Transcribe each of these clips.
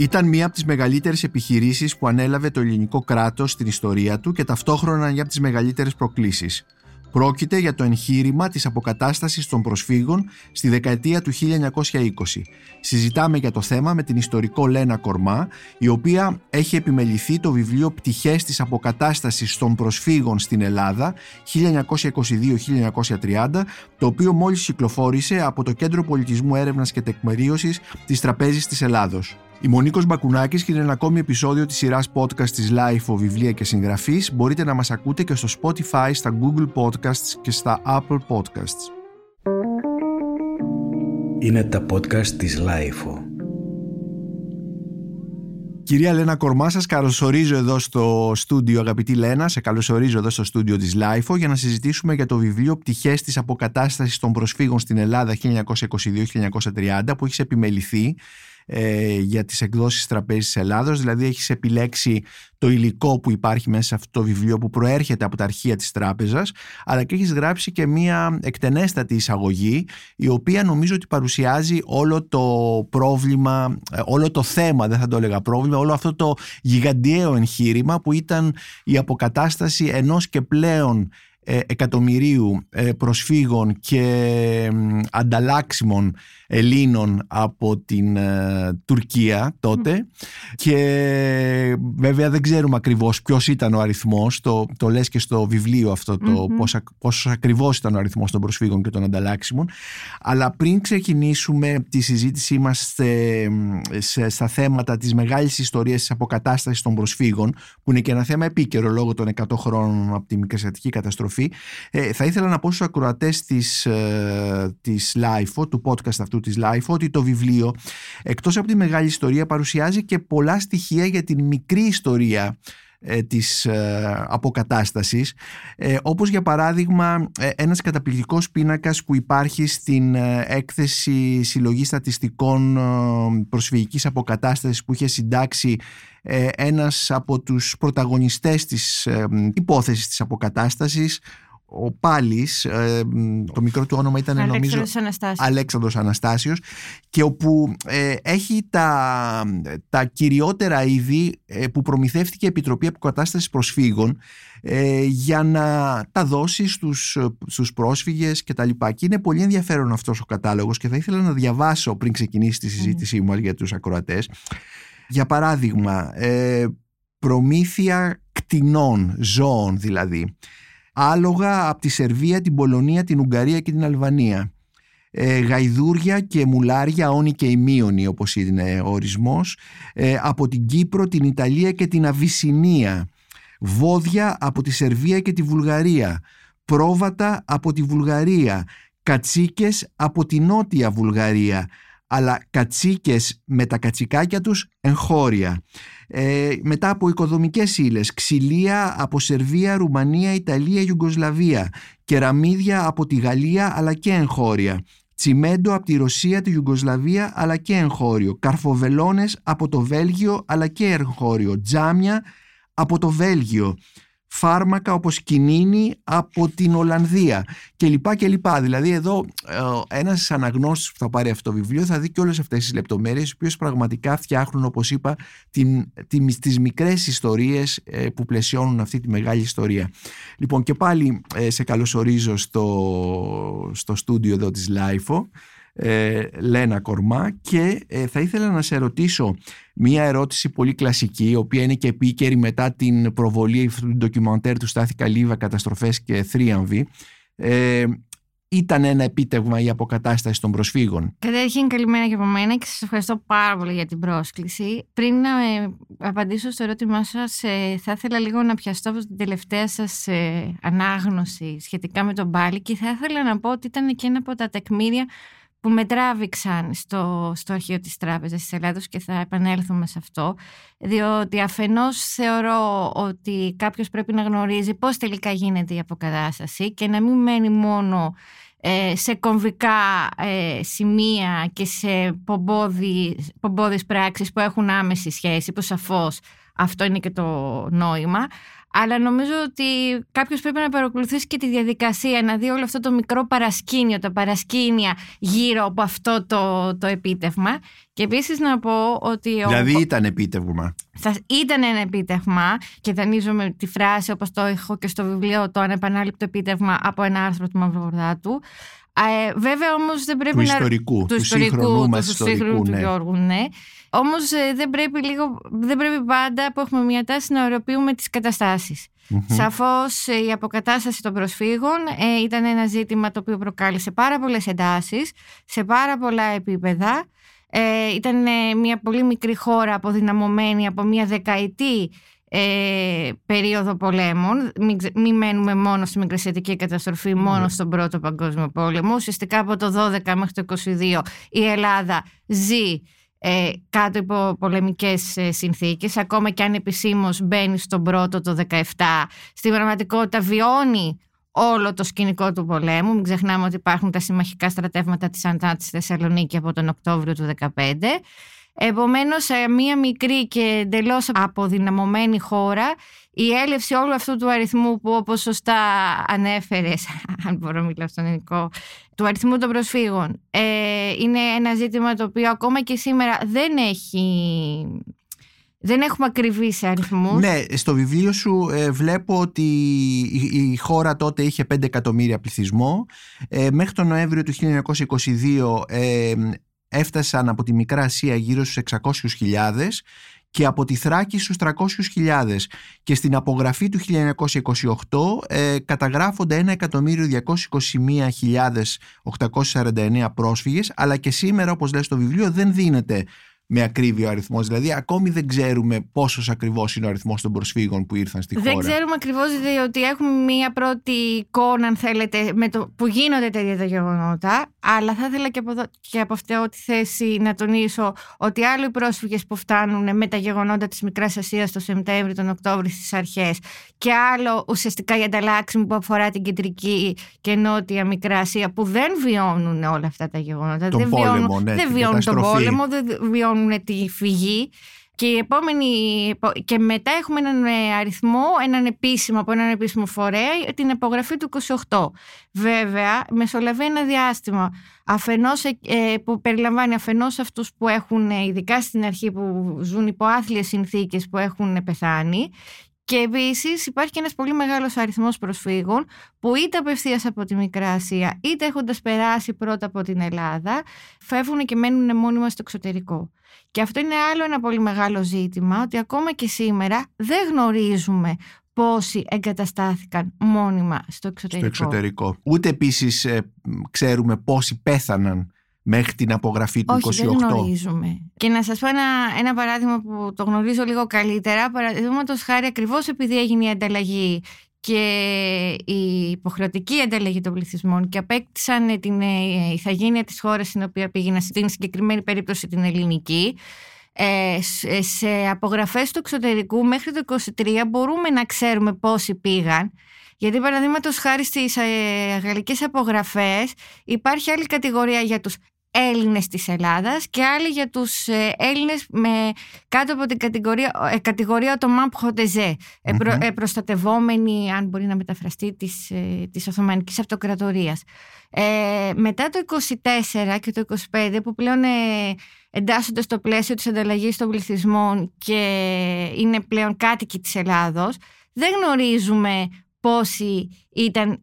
Ήταν μία από τις μεγαλύτερες επιχειρήσεις που ανέλαβε το ελληνικό κράτος στην ιστορία του και ταυτόχρονα μια από τις μεγαλύτερες προκλήσεις. Πρόκειται για το εγχείρημα της αποκατάστασης των προσφύγων στη δεκαετία του 1920. Συζητάμε για το θέμα με την ιστορικό Λένα Κορμά, η οποία έχει επιμεληθεί το βιβλίο «Πτυχές της αποκατάστασης των προσφύγων στην Ελλάδα 1922-1930», το οποίο μόλις κυκλοφόρησε από το Κέντρο Πολιτισμού Έρευνας και Τεκμηρίωσης της Τραπέζης της Ελλάδος. Η Μονίκος Μπακουνάκης και είναι ένα ακόμη επεισόδιο της σειράς podcast της Life Βιβλία και Συγγραφής. Μπορείτε να μας ακούτε και στο Spotify, στα Google Podcasts και στα Apple Podcasts. Είναι τα podcast της Life. Κυρία Λένα Κορμά, σας καλωσορίζω εδώ στο στούντιο, αγαπητή Λένα, σε καλωσορίζω εδώ στο στούντιο της LIFO για να συζητήσουμε για το βιβλίο «Πτυχές της αποκατάστασης των προσφύγων στην Ελλάδα 1922-1930» που έχει επιμεληθεί ε, για τις εκδόσεις Τραπέζης Ελλάδος, δηλαδή έχεις επιλέξει το υλικό που υπάρχει μέσα σε αυτό το βιβλίο που προέρχεται από τα αρχεία της τράπεζας, αλλά και έχεις γράψει και μία εκτενέστατη εισαγωγή, η οποία νομίζω ότι παρουσιάζει όλο το πρόβλημα, ε, όλο το θέμα, δεν θα το έλεγα πρόβλημα, όλο αυτό το γιγαντιαίο εγχείρημα που ήταν η αποκατάσταση ενός και πλέον ε, εκατομμυρίου ε, προσφύγων και ανταλλάξιμων Ελλήνων από την ε, Τουρκία τότε. Και βέβαια δεν ξέρουμε ακριβώς ποιος ήταν ο αριθμός. Το, το λες και στο βιβλίο αυτό το mm-hmm. πόσο ακριβώς ήταν ο αριθμός των προσφύγων και των ανταλλάξιμων. Αλλά πριν ξεκινήσουμε τη συζήτησή μας σε, στα θέματα της μεγάλης ιστορίας της αποκατάστασης των προσφύγων που είναι και ένα θέμα επίκαιρο λόγω των 100 χρόνων από τη μικρασιατική καταστροφή ε, θα ήθελα να πω στους ακροατές της, ε, της LIFO, του podcast αυτού της Life ότι το βιβλίο εκτός από τη μεγάλη ιστορία παρουσιάζει και πολλά στοιχεία για την μικρή ιστορία ε, της ε, αποκατάστασης. Ε, όπως για παράδειγμα ε, ένας καταπληκτικός πίνακας που υπάρχει στην έκθεση συλλογής στατιστικών προσφυγικής αποκατάστασης που είχε συντάξει ένας από τους πρωταγωνιστές της υπόθεσης της αποκατάστασης ο Πάλης, ε, το μικρό του όνομα ήταν νομίζω Αναστάσιος. Αλέξανδρος Αναστάσιος και όπου ε, έχει τα, τα κυριότερα είδη ε, που προμηθεύτηκε η Επιτροπή Αποκατάστασης Προσφύγων για να τα δώσει στους, στους πρόσφυγες και τα λοιπά. Και είναι πολύ ενδιαφέρον αυτός ο κατάλογος και θα ήθελα να διαβάσω πριν ξεκινήσει τη συζήτησή μου για τους ακροατές. Για παράδειγμα, προμήθεια κτηνών, ζώων δηλαδή άλογα από τη Σερβία, την Πολωνία, την Ουγγαρία και την Αλβανία. Ε, γαϊδούρια και μουλάρια, όνοι και ημίωνοι όπως είναι ο ορισμός, ε, από την Κύπρο, την Ιταλία και την Αβυσσινία. Βόδια από τη Σερβία και τη Βουλγαρία. Πρόβατα από τη Βουλγαρία. Κατσίκες από τη Νότια Βουλγαρία αλλά κατσίκες με τα κατσικάκια τους εγχώρια. Ε, μετά από οικοδομικές ύλες, ξυλία από Σερβία, Ρουμανία, Ιταλία, Ιουγκοσλαβία, κεραμίδια από τη Γαλλία αλλά και εγχώρια. Τσιμέντο από τη Ρωσία, τη Ιουγκοσλαβία αλλά και εγχώριο. Καρφοβελώνες από το Βέλγιο αλλά και εγχώριο. Τζάμια από το Βέλγιο φάρμακα όπως κινίνη από την Ολλανδία και λοιπά και λοιπά. Δηλαδή εδώ ε, ένας αναγνώστης που θα πάρει αυτό το βιβλίο θα δει και όλες αυτές τις λεπτομέρειες οι οποίες πραγματικά φτιάχνουν όπως είπα την, την, τις μικρές ιστορίες ε, που πλαισιώνουν αυτή τη μεγάλη ιστορία. Λοιπόν και πάλι ε, σε καλωσορίζω στο, στο στούντιο εδώ της LIFO ε, Λένα Κορμά και ε, θα ήθελα να σε ρωτήσω μία ερώτηση πολύ κλασική η οποία είναι και επίκαιρη μετά την προβολή του ντοκιμαντέρ του Στάθη Καλύβα «Καταστροφές και θρίαμβοι» ε, ήταν ένα επίτευγμα η αποκατάσταση των προσφύγων. Καταρχήν καλημέρα και από μένα και σας ευχαριστώ πάρα πολύ για την πρόσκληση. Πριν να ε, απαντήσω στο ερώτημά σας, ε, θα ήθελα λίγο να πιαστώ από την τελευταία σας ε, ανάγνωση σχετικά με τον Πάλι και θα ήθελα να πω ότι ήταν και ένα από τα τεκμήρια που με τράβηξαν στο, στο αρχείο της Τράπεζας της Ελλάδος και θα επανέλθουμε σε αυτό διότι αφενός θεωρώ ότι κάποιος πρέπει να γνωρίζει πώς τελικά γίνεται η αποκατάσταση και να μην μένει μόνο ε, σε κομβικά ε, σημεία και σε πομπόδεις πράξεις που έχουν άμεση σχέση που σαφώς αυτό είναι και το νόημα αλλά νομίζω ότι κάποιος πρέπει να παρακολουθήσει και τη διαδικασία, να δει όλο αυτό το μικρό παρασκήνιο, τα παρασκήνια γύρω από αυτό το, το επίτευγμα. Και επίσης να πω ότι. Δηλαδή ήταν επίτευγμα. Θα ήταν ένα επίτευγμα και δανείζομαι τη φράση όπως το έχω και στο βιβλίο το ανεπανάληπτο επίτευγμα από ένα άρθρο του Μαυρογορδάτου. Ε, βέβαια όμως δεν πρέπει του να... Ιστορικού, του, ιστορικού, του ιστορικού, του ναι. Γιώργου, ναι. Όμως ε, δεν, πρέπει λίγο, δεν πρέπει πάντα που έχουμε μια τάση να ωρεοποιούμε τις καταστάσεις. Mm-hmm. Σαφώς ε, η αποκατάσταση των προσφύγων ε, ήταν ένα ζήτημα το οποίο προκάλεσε πάρα πολλές εντάσεις σε πάρα πολλά επίπεδα. Ε, ήταν μια πολύ μικρή χώρα αποδυναμωμένη από μια δεκαετή ε, περίοδο πολέμων. Μην, μην μένουμε μόνο στη μικρασιατική καταστροφή, μόνο στον Πρώτο Παγκόσμιο Πόλεμο. Ουσιαστικά από το 12 μέχρι το 22 η Ελλάδα ζει ε, κάτω από πολεμικές ε, συνθήκες ακόμα και αν επισήμως μπαίνει στον πρώτο το 17 στην πραγματικότητα βιώνει όλο το σκηνικό του πολέμου μην ξεχνάμε ότι υπάρχουν τα συμμαχικά στρατεύματα της Αντά της Θεσσαλονίκη από τον Οκτώβριο του 2015 Επομένως, σε μια μικρή και εντελώς αποδυναμωμένη χώρα, η έλευση όλου αυτού του αριθμού που όπως σωστά ανέφερες, αν μπορώ να μιλάω στον ελληνικό, του αριθμού των προσφύγων, ε, είναι ένα ζήτημα το οποίο ακόμα και σήμερα δεν έχει... Δεν έχουμε ακριβεί σε αριθμούς. Ναι, στο βιβλίο σου ε, βλέπω ότι η, χώρα τότε είχε 5 εκατομμύρια πληθυσμό. Ε, μέχρι τον Νοέμβριο του 1922 ε, έφτασαν από τη Μικρά Ασία γύρω στους 600.000 και από τη Θράκη στους 300.000 και στην απογραφή του 1928 ε, καταγράφονται 1.221.849 πρόσφυγες αλλά και σήμερα όπως λέει στο βιβλίο δεν δίνεται με ακρίβειο αριθμός. Δηλαδή, ακόμη δεν ξέρουμε πόσος ακριβώς είναι ο αριθμός των προσφύγων που ήρθαν στη χώρα. Δεν ξέρουμε ακριβώς, διότι έχουμε μία πρώτη εικόνα, αν θέλετε, με το που γίνονται τέτοια τα γεγονότα. Αλλά θα ήθελα και από, εδώ, και από αυτή τη θέση να τονίσω ότι άλλοι οι πρόσφυγες που φτάνουν με τα γεγονότα της Μικράς Ασίας το Σεπτέμβριο, τον Οκτώβριο στις αρχές, και άλλο ουσιαστικά η ανταλλάξη που αφορά την κεντρική και νότια Μικρά Ασία, που δεν βιώνουν όλα αυτά τα γεγονότα. Τον δεν πόλεμο, βιώνουν, ναι, δεν βιώνουν τον πόλεμο, δεν βιώνουν τη φυγή και, η επόμενη, και μετά έχουμε έναν ε, αριθμό, έναν επίσημο από έναν επίσημο φορέα, την υπογραφή του 28. Βέβαια, μεσολαβεί ένα διάστημα αφενός, ε, που περιλαμβάνει αφενός αυτούς που έχουν, ε, ειδικά στην αρχή που ζουν υπό άθλιες συνθήκες που έχουν πεθάνει και επίσης υπάρχει και ένας πολύ μεγάλος αριθμός προσφύγων που είτε απευθείας από τη Μικρά Ασία, είτε έχοντας περάσει πρώτα από την Ελλάδα, φεύγουν και μένουν μόνιμα στο εξωτερικό. Και αυτό είναι άλλο ένα πολύ μεγάλο ζήτημα, ότι ακόμα και σήμερα δεν γνωρίζουμε πόσοι εγκαταστάθηκαν μόνιμα στο εξωτερικό. Στο εξωτερικό. Ούτε επίσης ε, ξέρουμε πόσοι πέθαναν μέχρι την απογραφή του Όχι, 28. δεν γνωρίζουμε. Και να σας πω ένα, ένα παράδειγμα που το γνωρίζω λίγο καλύτερα. Παραδείγματος χάρη ακριβώς επειδή έγινε η ανταλλαγή και η υποχρεωτική ανταλλαγή των πληθυσμών και απέκτησαν την ε, ηθαγένεια της χώρας στην οποία πήγαινα, στην συγκεκριμένη περίπτωση την ελληνική, ε, σε απογραφές του εξωτερικού μέχρι το 23 μπορούμε να ξέρουμε πόσοι πήγαν γιατί παραδείγματος χάρη στις ε, γαλλικές απογραφές υπάρχει άλλη κατηγορία για τους Έλληνες της Ελλάδας και άλλοι για τους ε, Έλληνες με, κάτω από την κατηγορία, ε, κατηγορία το Προτεζέ, ε, ε, προστατευόμενοι, αν μπορεί να μεταφραστεί, της, ε, της Οθωμανικής Αυτοκρατορίας. Ε, μετά το 24 και το 25 που πλέον ε, εντάσσονται στο πλαίσιο της ανταλλαγής των πληθυσμών και είναι πλέον κάτοικοι της Ελλάδος, δεν γνωρίζουμε πόσοι ήταν,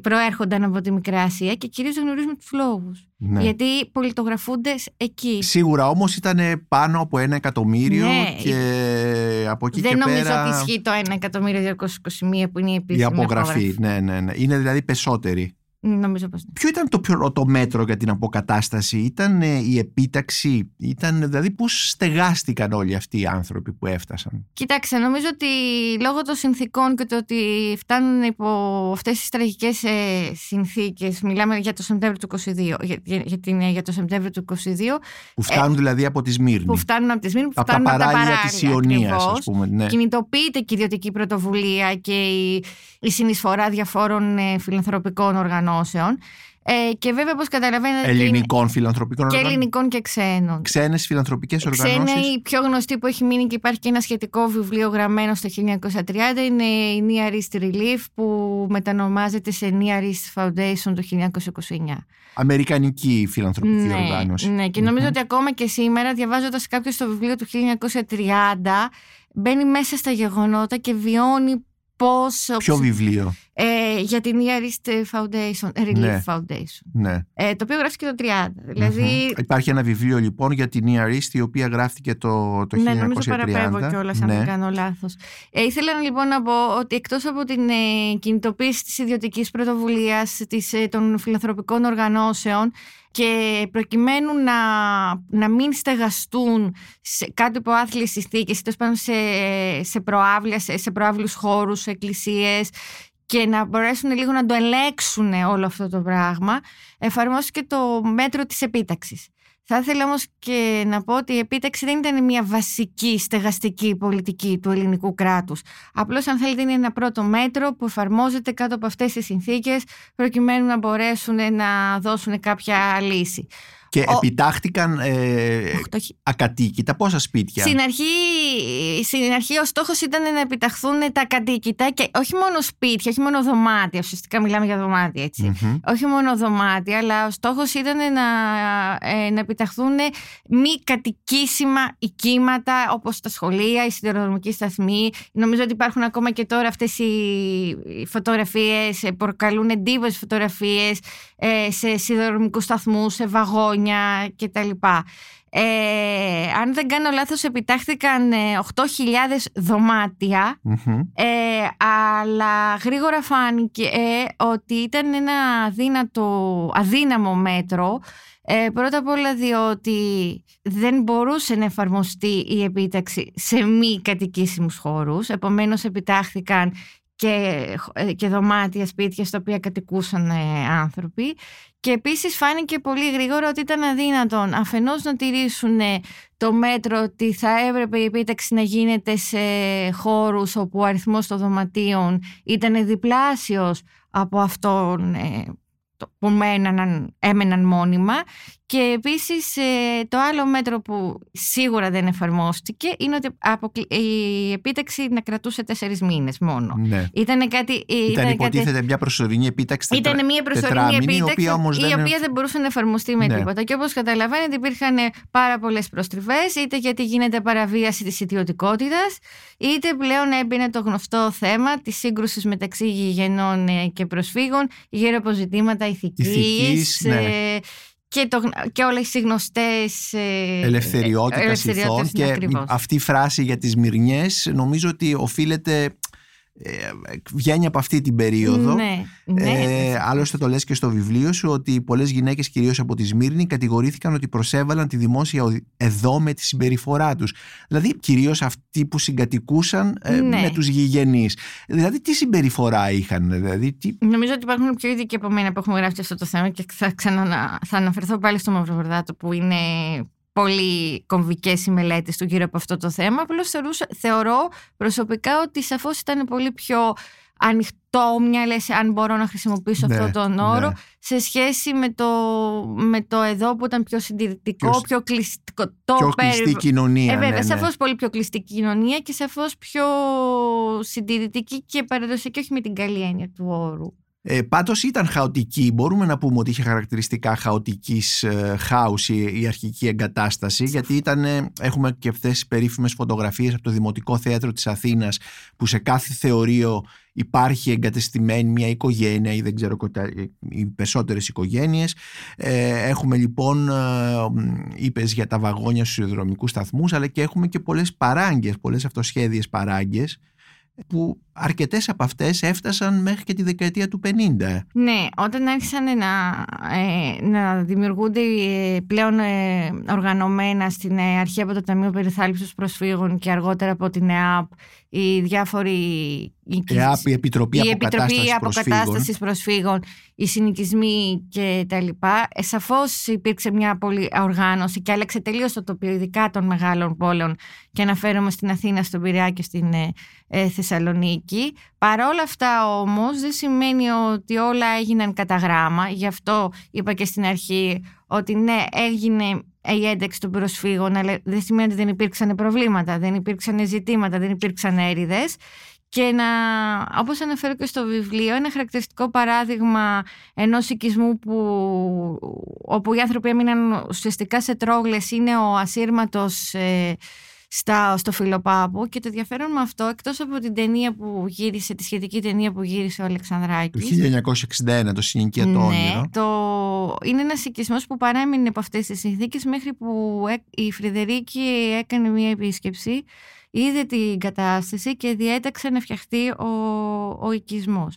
προέρχονταν από τη Μικρά Ασία και κυρίως δεν γνωρίζουμε τους λόγους. Ναι. Γιατί πολιτογραφούνται εκεί. Σίγουρα όμως ήταν πάνω από ένα εκατομμύριο ναι. και από εκεί δεν και νομίζω πέρα... ότι ισχύει το 1 εκατομμύριο 221 που είναι η επίσημη Η απογραφή, ναι, ναι, ναι. Είναι δηλαδή περισσότεροι. Νομίζω πως ναι. Ποιο ήταν το πρώτο μέτρο για την αποκατάσταση, ήταν ε, η επίταξη, ήταν δηλαδή πώς στεγάστηκαν όλοι αυτοί οι άνθρωποι που έφτασαν; Κοιτάξτε, νομίζω ότι λόγω των συνθήκων και το ότι φτάνουν υπό αυτές τις τραγικές ε, συνθήκες, μιλάμε για το Σεπτέμβριο του 22, για, για, την, για το Σεπτέμβριο του 22. Που φτάνουν ε, δηλαδή από τη Σμύρνη. Που φτάνουν από τη Σμύρνη, που από φτάνουν τα από τα παράλια της Ιωνίας, ας πούμε. Ναι. Κινητοποιείται και η ιδιωτική πρωτοβουλία και η, η συνεισφορά διαφόρων ε, φιλανθρωπικών οργανώσεων. Ε, και βέβαια, όπως καταλαβαίνετε. Ελληνικών φιλανθρωπικών Και οργανώσεων. ελληνικών και ξένων. Ξένες φιλανθρωπικές Ξένα, οργανώσεις. η πιο γνωστή που έχει μείνει και υπάρχει και ένα σχετικό βιβλίο γραμμένο στο 1930 είναι η Near East Relief που μετανομάζεται σε Near East Foundation το 1929. Αμερικανική φιλανθρωπική ναι, οργάνωση. ναι, και νομίζω ότι ακόμα και σήμερα διαβάζοντας κάποιος το βιβλίο του 1930 μπαίνει μέσα στα γεγονότα και βιώνει πώς... Ποιο βιβλίο; Ε, για την Near East Foundation, Relief Ναι. Foundation. Ναι. Ε, το οποίο γράφτηκε το 30. Δηλαδή, Μμμ. Υπάρχει ένα βιβλίο λοιπόν για την Near East η οποία γράφτηκε το, το 1930. ναι, νομίζω παραπέμπω κιόλας αν ναι. δεν κάνω λάθος. Ε, ήθελα λοιπόν να πω ότι εκτός από την ε, κινητοποίηση της ιδιωτικής πρωτοβουλίας της, ε, των φιλανθρωπικών οργανώσεων και προκειμένου να, να μην στεγαστούν σε κάτω από άθλιες συνθήκες ή τέλος πάντων σε, σε, προάβλια, σε, σε προάβλους χώρους, σε εκκλησίες και να μπορέσουν λίγο να το ελέξουν όλο αυτό το πράγμα, εφαρμόστηκε το μέτρο της επίταξης. Θα ήθελα όμως και να πω ότι η επίταξη δεν ήταν μια βασική στεγαστική πολιτική του ελληνικού κράτους. Απλώς αν θέλετε είναι ένα πρώτο μέτρο που εφαρμόζεται κάτω από αυτές τις συνθήκες προκειμένου να μπορέσουν να δώσουν κάποια λύση. Και Ο- επιτάχθηκαν ε, Οχ, το έχει- ακατοίκητα. Πόσα σπίτια; Στην αρχή, στην αρχή ο στόχος ήταν να επιταχθούν τα κατοίκητα και όχι μόνο σπίτια, όχι μόνο δωμάτια, ουσιαστικά μιλάμε για δωμάτια έτσι. Μμμ. Όχι μόνο δωμάτια, αλλά ο στόχος ήταν να, ε, να επιταχθούν μη κατοικήσιμα οικήματα όπως τα σχολεία, οι σιδηροδρομικοί σταθμοί. Νομίζω ότι υπάρχουν ακόμα και τώρα αυτές οι οι φωτογραφίες, ε, προκαλούν εντύπωση φωτογραφίες ε, σε σιδηροδρομικούς σταθμούς, σε βαγόνια κτλ. Ε, αν δεν κάνω λάθος επιτάχθηκαν ε, 8.000 δωμάτια Μμμ. ε, αλλά γρήγορα φάνηκε ε, ότι ήταν ένα αδύνατο, αδύναμο μέτρο ε, πρώτα απ' όλα διότι δεν μπορούσε να εφαρμοστεί η επίταξη σε μη κατοικήσιμους χώρους επομένως επιτάχθηκαν και, ε, και δωμάτια, σπίτια στα οποία κατοικούσαν ε, άνθρωποι. Και επίσης φάνηκε πολύ γρήγορα ότι ήταν αδύνατον αφενός να τηρήσουν ε, το μέτρο ότι θα έπρεπε η επίταξη να γίνεται σε χώρους όπου ο αριθμός των δωματίων ήταν διπλάσιος από αυτόν ε, το- που μέναν, έμεναν μόνιμα και επίσης ε, το άλλο μέτρο που σίγουρα δεν εφαρμόστηκε είναι ότι αποκλει- η επίταξη να κρατούσε τέσσερις μήνες μόνο. Ναι. Ήταν κάτι... Ήταν ήταν κάτι- υποτίθεται μια προσωρινή επίταξη τετρα- ήταν μια προσωρινή τετράμινη, επίταξη, η οποία όμως η δεν... οποία δεν μπορούσε να εφαρμοστεί με Ναι. τίποτα. Και όπως καταλαβαίνετε υπήρχαν πάρα πολλές προστριβές, είτε γιατί γίνεται παραβίαση της ιδιωτικότητας, είτε πλέον έμπαινε το γνωστό θέμα της σύγκρουσης μεταξύ γηγενών ε, και προσφύγων γύρω από ζητήματα ηθικής, Ηθικής, ναι. ε, και, το, γν- και όλες οι γνωστές ε, ελευθεριότητας ελευθεριότητες, ηθών ναι, και ακριβώς. αυτή η φράση για τις μυρνιές νομίζω ότι οφείλεται ε, βγαίνει από αυτή την περίοδο Ναι, ναι, ε, άλλωστε το λες και στο βιβλίο σου ότι πολλές γυναίκες κυρίως από τη Σμύρνη κατηγορήθηκαν ότι προσέβαλαν τη δημόσια οδη- εδώ με τη συμπεριφορά τους. Δηλαδή κυρίως αυτοί που συγκατοικούσαν ε, Ναι. με τους γηγενείς. Δηλαδή τι συμπεριφορά είχαν, δηλαδή τι... Νομίζω ότι υπάρχουν πιο ειδικοί από μένα που έχουν γράψει αυτό το θέμα και θα, ξανανα... θα αναφερθώ πάλι στο Μαυροβορδάτο που είναι πολύ κομβικές οι μελέτες του γύρω από αυτό το θέμα. Απλώς θεωρούσα- θεωρώ προσωπικά ότι σαφώς ήταν πολύ πιο ανοιχτόμυαλες, αν μπορώ να χρησιμοποιήσω Ναι, αυτόν τον όρο, ναι. σε σχέση με το, με το εδώ που ήταν πιο συντηρητικό, Πιο- πιο, κλειστικό. Το Πιο περι- κλειστή κοινωνία. ε, βέβαια, ναι, ναι. σαφώς πολύ πιο κλειστή κοινωνία και σαφώς πιο συντηρητική και παραδοσιακή, όχι με την καλή έννοια του όρου. Ε, πάντως ήταν χαοτική, μπορούμε να πούμε ότι είχε χαρακτηριστικά χαοτικής ε, χάους η, η αρχική εγκατάσταση γιατί ήταν, ε, έχουμε και αυτές τις περίφημες φωτογραφίες από το Δημοτικό Θέατρο της Αθήνας που σε κάθε θεωρείο υπάρχει εγκατεστημένη μια οικογένεια ή δεν ξέρω κοτα- οι περισσότερες οικογένειες. Ε, έχουμε λοιπόν ε, είπες για τα βαγόνια στους ιδρομικούς σταθμούς αλλά και έχουμε και πολλές παράγκες, πολλές αυτοσχέδιες παράγκες που αρκετές από αυτές έφτασαν μέχρι και τη δεκαετία του 50. Ναι, όταν άρχισαν να, ε, να δημιουργούνται ε, πλέον ε, οργανωμένα στην ε, αρχή από το Ταμείο Περιθάλψης Προσφύγων και αργότερα από την ΕΑΠ οι διάφοροι... οι- ΕΑΠ, η Επιτροπή η Επιτροπή Αποκατάστασης Προσφύγων. Αποκατάστασης Προσφύγων, οι συνοικισμοί και τα λοιπά. Ε, σαφώς υπήρξε μια πολύ οργάνωση και άλλαξε τελείως το τοπίο, ειδικά των μεγάλων πόλεων και αναφέρομαι στην Αθήνα, στον Πειραιά και στην ε, ε, Θεσσαλονίκη. Παρόλα αυτά όμως δεν σημαίνει ότι όλα έγιναν κατά γράμμα. Γι' αυτό είπα και στην αρχή ότι ναι έγινε η ένταξη των προσφύγων αλλά δεν σημαίνει ότι δεν υπήρξαν προβλήματα, δεν υπήρξαν ζητήματα, δεν υπήρξαν έρηδες. Και να, όπως αναφέρω και στο βιβλίο, ένα χαρακτηριστικό παράδειγμα ενός οικισμού που, όπου οι άνθρωποι έμειναν ουσιαστικά σε τρόγλες είναι ο ασύρματος ε, στα, στο Φιλοπάπου και το ενδιαφέρον με αυτό, εκτός από την ταινία που γύρισε, τη σχετική ταινία που γύρισε ο Αλεξανδράκης. Το 1961, το συνοικία το ναι, Το... Είναι ένας οικισμός που παρέμεινε από αυτές τις συνθήκες μέχρι που η Φρυδερίκη έκανε μια επίσκεψη είδε την κατάσταση και διέταξε να φτιαχτεί ο, ο οικισμός.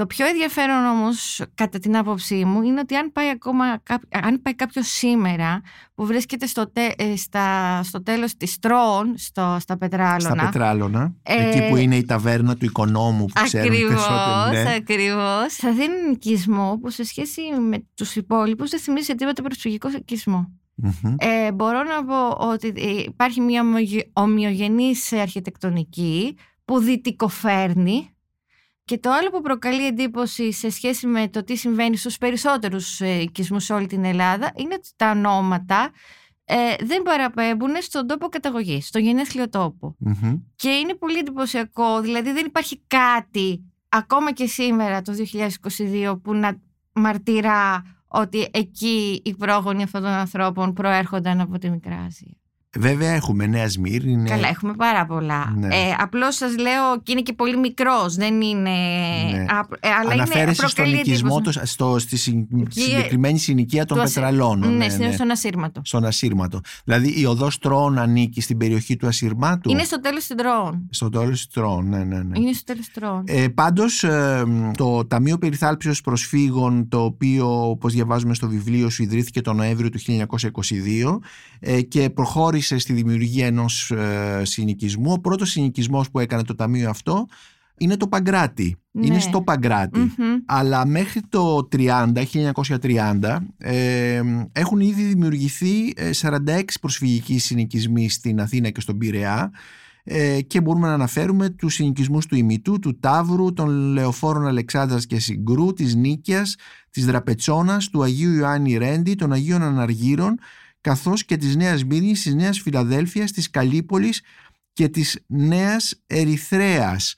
Το πιο ενδιαφέρον όμως κατά την άποψή μου είναι ότι αν πάει, ακόμα, αν πάει κάποιος σήμερα που βρίσκεται στο, τε, ε, στα, στο τέλος της Τρόων στο, στα Πετράλωνα. Στα Πετράλωνα, ε, εκεί που είναι η ταβέρνα του οικονόμου που ακριβώς, ξέρουμε. Ναι. Ακριβώς, θα δει έναν οικισμό που σε σχέση με τους υπόλοιπους δεν θυμίζει τίποτα προσφυγικό οικισμό. Ε, μπορώ να πω ότι υπάρχει μια ομοιογενής αρχιτεκτονική που δυτικοφέρνει και το άλλο που προκαλεί εντύπωση σε σχέση με το τι συμβαίνει στους περισσότερους ε, οικισμούς σε όλη την Ελλάδα είναι ότι τα ονόματα ε, δεν παραπέμπουν στον τόπο καταγωγής, στον γενέθλιο Και είναι πολύ εντυπωσιακό, δηλαδή δεν υπάρχει κάτι ακόμα και σήμερα το 2022 που να μαρτυρά ότι εκεί οι πρόγονοι αυτών των ανθρώπων προέρχονταν από τη Μικρά Ασία. Βέβαια έχουμε Νέα Σμύρνη. Είναι... Καλά, έχουμε πάρα πολλά. Ναι. Ε, Απλώς σας λέω και είναι και πολύ μικρός. Δεν είναι. Ναι. Ε, αλλά Αναφέρεσαι στον οικισμό, στο, στη συγκεκριμένη συνοικία των Πετραλών. Ναι, ναι, στον Ασύρματο. Στον Ασύρματο. Δηλαδή η οδός Τρόων ανήκει στην περιοχή του Ασύρματου; Είναι στο τέλος των Τρόων. Στο τέλος των Τρόων, ναι, ναι, ναι. Είναι στο τέλος των Τρόων. Ε, Πάντως ε, το Ταμείο Περιθάλψεως Προσφύγων, το οποίο όπως διαβάζουμε στο βιβλίο σου ιδρύθηκε τον Νοέμβριο του 1922 ε, και προχώρησε στη δημιουργία ενός ε, συνοικισμού. Ο πρώτος συνοικισμός που έκανε το ταμείο αυτό είναι το Παγκράτη. Ναι. Είναι στο παγκρατη Αλλά μέχρι το 30, 1930 ε, έχουν ήδη δημιουργηθεί 46 ε, προσφυγικοί συνοικισμοί στην Αθήνα και στον Πειραιά ε, και μπορούμε να αναφέρουμε τους συνοικισμούς του Ημιτού, του Ταύρου, των Λεωφόρων Αλεξάνδρας και Συγκρού, της Νίκιας, της Δραπετσόνας, του Αγίου Ιωάννη Ρέντι, των Αγίων Αναργύρων καθώς και της Νέας Μύρνης, της Νέας Φιλαδέλφειας, της Καλύπολης και της Νέας Ερυθρέας.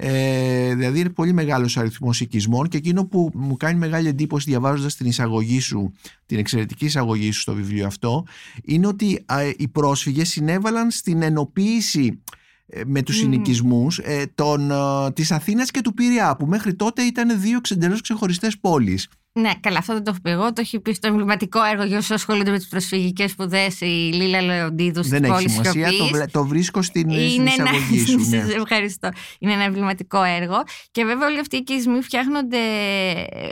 Ε, δηλαδή είναι πολύ μεγάλος αριθμός οικισμών και εκείνο που μου κάνει μεγάλη εντύπωση διαβάζοντας την εισαγωγή σου, την εξαιρετική εισαγωγή σου στο βιβλίο αυτό, είναι ότι οι πρόσφυγες συνέβαλαν στην ενοποίηση ε, με τους mm. συνοικισμούς ε, των, ε, της Αθήνας και του Πειραιά που μέχρι τότε ήταν δύο εντελώς ξεχωριστές πόλεις. Ναι, καλά, αυτό δεν το έχω πει εγώ. Το έχει πει στο εμβληματικό έργο για όσου ασχολούνται με τις προσφυγικές σπουδές η Λίλα Λεοντίδου στην πόλη Δεν έχει σημασία, το, το βρίσκω στην, Είναι στην εισαγωγή σου. Ναι. Ευχαριστώ. Είναι ένα εμβληματικό έργο. Και βέβαια όλοι αυτοί οι οικισμοί φτιάχνονται,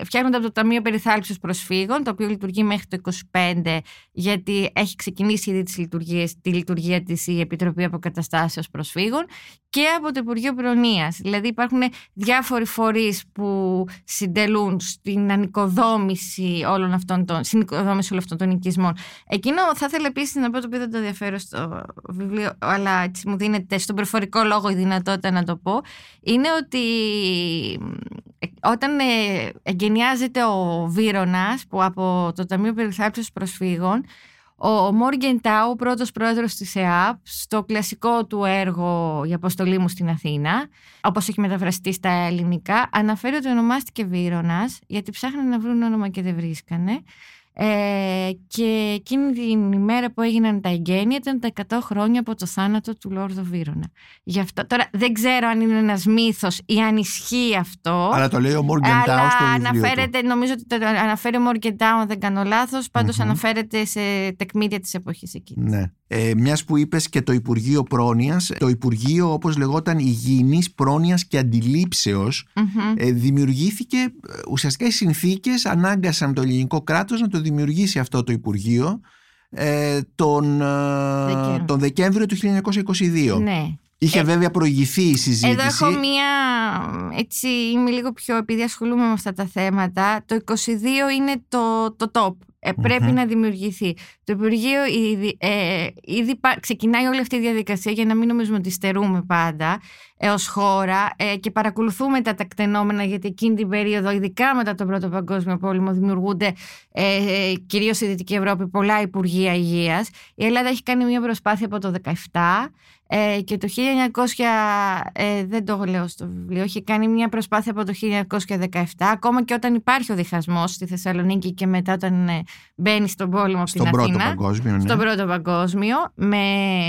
φτιάχνονται από το Ταμείο Περιθάλψης Προσφύγων, το οποίο λειτουργεί μέχρι το 25, γιατί έχει ξεκινήσει ήδη τις λειτουργίες, τη λειτουργία της η Επιτροπή Αποκαταστάσεως Προσφύγων και από το Υπουργείο Προνοίας. Δηλαδή υπάρχουν διάφοροι φορείς που συντελούν στην ανοικοδόμηση συνοικοδόμηση όλων αυτών των, συνοικοδόμηση όλων αυτών των οικισμών. Εκείνο θα ήθελα επίσης να πω το οποίο δεν το διαφέρω στο βιβλίο, αλλά έτσι μου δίνεται στον προφορικό λόγο η δυνατότητα να το πω, είναι ότι όταν ε, εγκαινιάζεται ο Βύρονας που από το Ταμείο Περιθάλψης Προσφύγων ο Μόργεν Τάου, πρώτος πρόεδρος της ΕΑΠ, στο κλασικό του έργο «Η αποστολή μου στην Αθήνα», όπως έχει μεταφραστεί στα ελληνικά, αναφέρει ότι ονομάστηκε Βύρονας, γιατί ψάχνανε να βρουν όνομα και δεν βρίσκανε. Ε, και εκείνη την ημέρα που έγιναν τα εγγένεια ήταν τα 100 χρόνια από το θάνατο του Λόρδο Βύρονα. Γι' αυτό, τώρα δεν ξέρω αν είναι ένας μύθος ή αν ισχύει αυτό. Αλλά το λέει ο Μόργεν Τάου στο αναφέρεται, νομίζω ότι το αναφέρει ο Μόργεν Τάου αν δεν κάνω λάθος, αναφέρεται σε τεκμήρια της εποχής εκείνης. Ναι. Ε, μιας που είπες και το Υπουργείο Πρόνοιας, το Υπουργείο όπως λεγόταν Υγιεινής Πρόνοιας και αντιληψεως ε, δημιουργήθηκε, ε, ουσιαστικά οι συνθήκες ανάγκασαν το ελληνικό κράτος να το δημιουργήσει αυτό το Υπουργείο ε, τον, ε, τον Δεκέμβριο του 1922. Ναι. Είχε ε, βέβαια προηγηθεί η συζήτηση. Εδώ έχω μία, έτσι είμαι λίγο πιο, επειδή ασχολούμαι με αυτά τα θέματα, το 22 είναι το, το top. ε, πρεπει να δημιουργηθεί. Το Υπουργείο ήδη, ε, ήδη ξεκινάει όλη αυτή η διαδικασία για να μην νομίζουμε ότι στερούμε πάντα ως χώρα ε, και παρακολουθούμε τα τακτενόμενα γιατί εκείνη την περίοδο, ειδικά μετά τον Πρώτο Παγκόσμιο Πόλεμο, δημιουργούνται ε, κυρίως στη Δυτική Ευρώπη πολλά Υπουργεία Υγείας. Η Ελλάδα έχει κάνει μια προσπάθεια από το 2017 ε, και το 1900, ε, δεν το λέω στο βιβλίο, έχει κάνει μια προσπάθεια από το 1917, ακόμα και όταν υπάρχει ο διχασμός στη Θεσσαλονίκη και μετά όταν ε, μπαίνει στον πόλεμο από την Αθήνα. Πρώτο παγκόσμιο, ναι. Στον πρώτο παγκόσμιο, με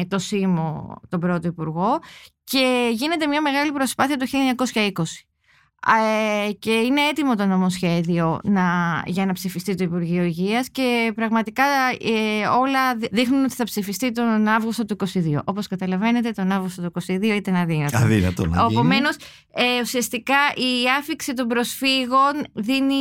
το ΣΥΜΟ, τον πρώτο υπουργό, και γίνεται μια μεγάλη προσπάθεια το 1920. Ε, και είναι έτοιμο το νομοσχέδιο να, για να ψηφιστεί το Υπουργείο Υγείας και πραγματικά ε, όλα δείχνουν ότι θα ψηφιστεί τον Αύγουστο του 2022. Όπως καταλαβαίνετε, τον Αύγουστο του 2022 ήταν αδύνατο. Αδύνατο να Επομένω, ε, ουσιαστικά η άφηξη των προσφύγων δίνει,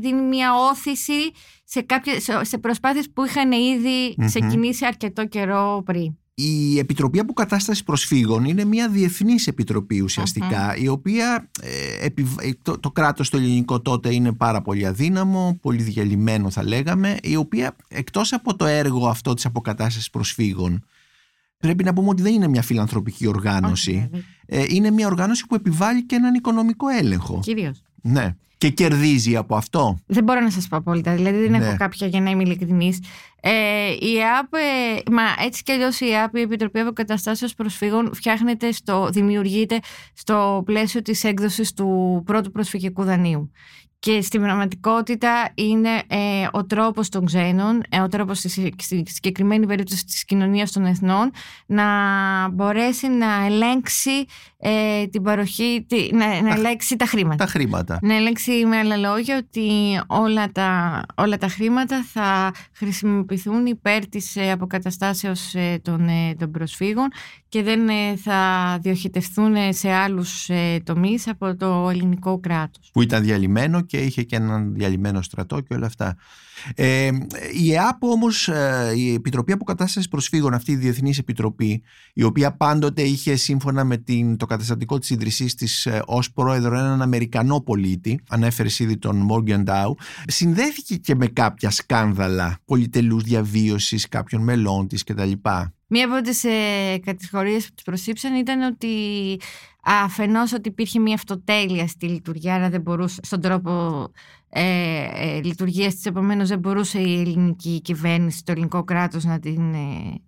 δίνει μια όθηση σε, κάποιες, σε προσπάθειες που είχαν ήδη ξεκινήσει αρκετό καιρό πριν. Η Επιτροπή Αποκατάστασης Προσφύγων είναι μια διεθνής επιτροπή η οποία ε, ε, το, το κράτος το ελληνικό τότε είναι πάρα πολύ αδύναμο, πολύ διαλυμένο θα λέγαμε, η οποία εκτός από το έργο αυτό της αποκατάστασης προσφύγων πρέπει να πούμε ότι δεν είναι μια φιλανθρωπική οργάνωση. ε, είναι μια οργάνωση που επιβάλλει και έναν οικονομικό έλεγχο. Κυρίως. Ναι και κερδίζει από αυτό. Δεν μπορώ να σας πω απόλυτα, δηλαδή δεν έχω ναι. κάποια για να είμαι ειλικρινής. Ε, η ΕΑΠ, ε, μα έτσι κι αλλιώς η ΕΑΠ, η Επιτροπή Αποκαταστάσεως Προσφύγων, φτιάχνεται στο, δημιουργείται στο πλαίσιο της έκδοσης του πρώτου προσφυγικού δανείου και στην πραγματικότητα είναι ε, ο τρόπος των ξένων, ε, ο τρόπος στη, συγκεκριμένη περίπτωση της κοινωνίας των εθνών να μπορέσει να ελέγξει ε, την παροχή, να, να ελέγξει τα χρήματα. Τα χρήματα. Να ελέγξει με άλλα λόγια ότι όλα τα, όλα τα χρήματα θα χρησιμοποιηθούν υπέρ της αποκαταστάσεως των, των προσφύγων και δεν θα διοχετευτούν σε άλλους τομείς από το ελληνικό κράτος. Που ήταν διαλυμένο και είχε και έναν διαλυμένο στρατό και όλα αυτά. Ε, η ΕΑΠ όμως, ε, η Επιτροπή Αποκατάστασης Προσφύγων, αυτή η Διεθνής Επιτροπή, η οποία πάντοτε είχε σύμφωνα με την, το καταστατικό της ίδρυσής της ε, ως πρόεδρο έναν Αμερικανό πολίτη, ανέφερες ήδη τον Morgan Dow, συνδέθηκε και με κάποια σκάνδαλα πολυτελούς διαβίωσης κάποιων μελών της κτλ. Μία από τις ε, κατηγορίες που τους προσήψαν ήταν ότι αφενός ότι υπήρχε μια αυτοτέλεια στη λειτουργία, άρα δεν μπορούσε, στον τρόπο ε, ε, λειτουργίας της, επομένως δεν μπορούσε η ελληνική κυβέρνηση, το ελληνικό κράτος να την, ε,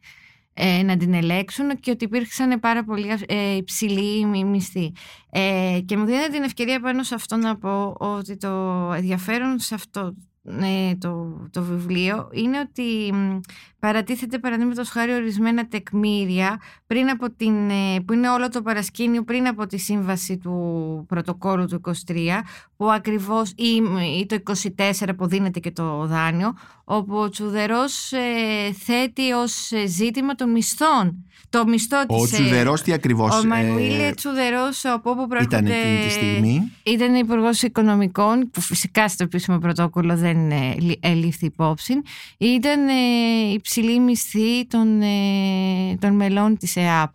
ε να την ελέξουν και ότι υπήρξαν πάρα πολύ ε, υψηλοί μισθοί. Ε, και μου δίνει την ευκαιρία πάνω σε αυτό να πω ότι το ενδιαφέρον σε αυτό ε, το, το βιβλίο είναι ότι παρατίθεται παραδείγματος χάρη ορισμένα τεκμήρια πριν από την, ε, που είναι όλο το παρασκήνιο πριν από τη σύμβαση του πρωτοκόλου του 23 που ακριβώς ή, ή το 24 που δίνεται και το δάνειο όπου ο Τσουδερός ε, θέτει ως ζήτημα των μισθών το μισθό ο της... Ο Τσουδερός τι ακριβώς... Ο Μανουήλ ε, Τσουδερός από όπου προέρχονται... Ήταν εκείνη τη στιγμή; Ήταν υπουργός Οικονομικών που φυσικά στο επίσημο πρωτόκολλο δεν ε, ελήφθη υπόψη. Ήταν ε, υψηλή μισθή των, ε, των μελών της ΕΑΠ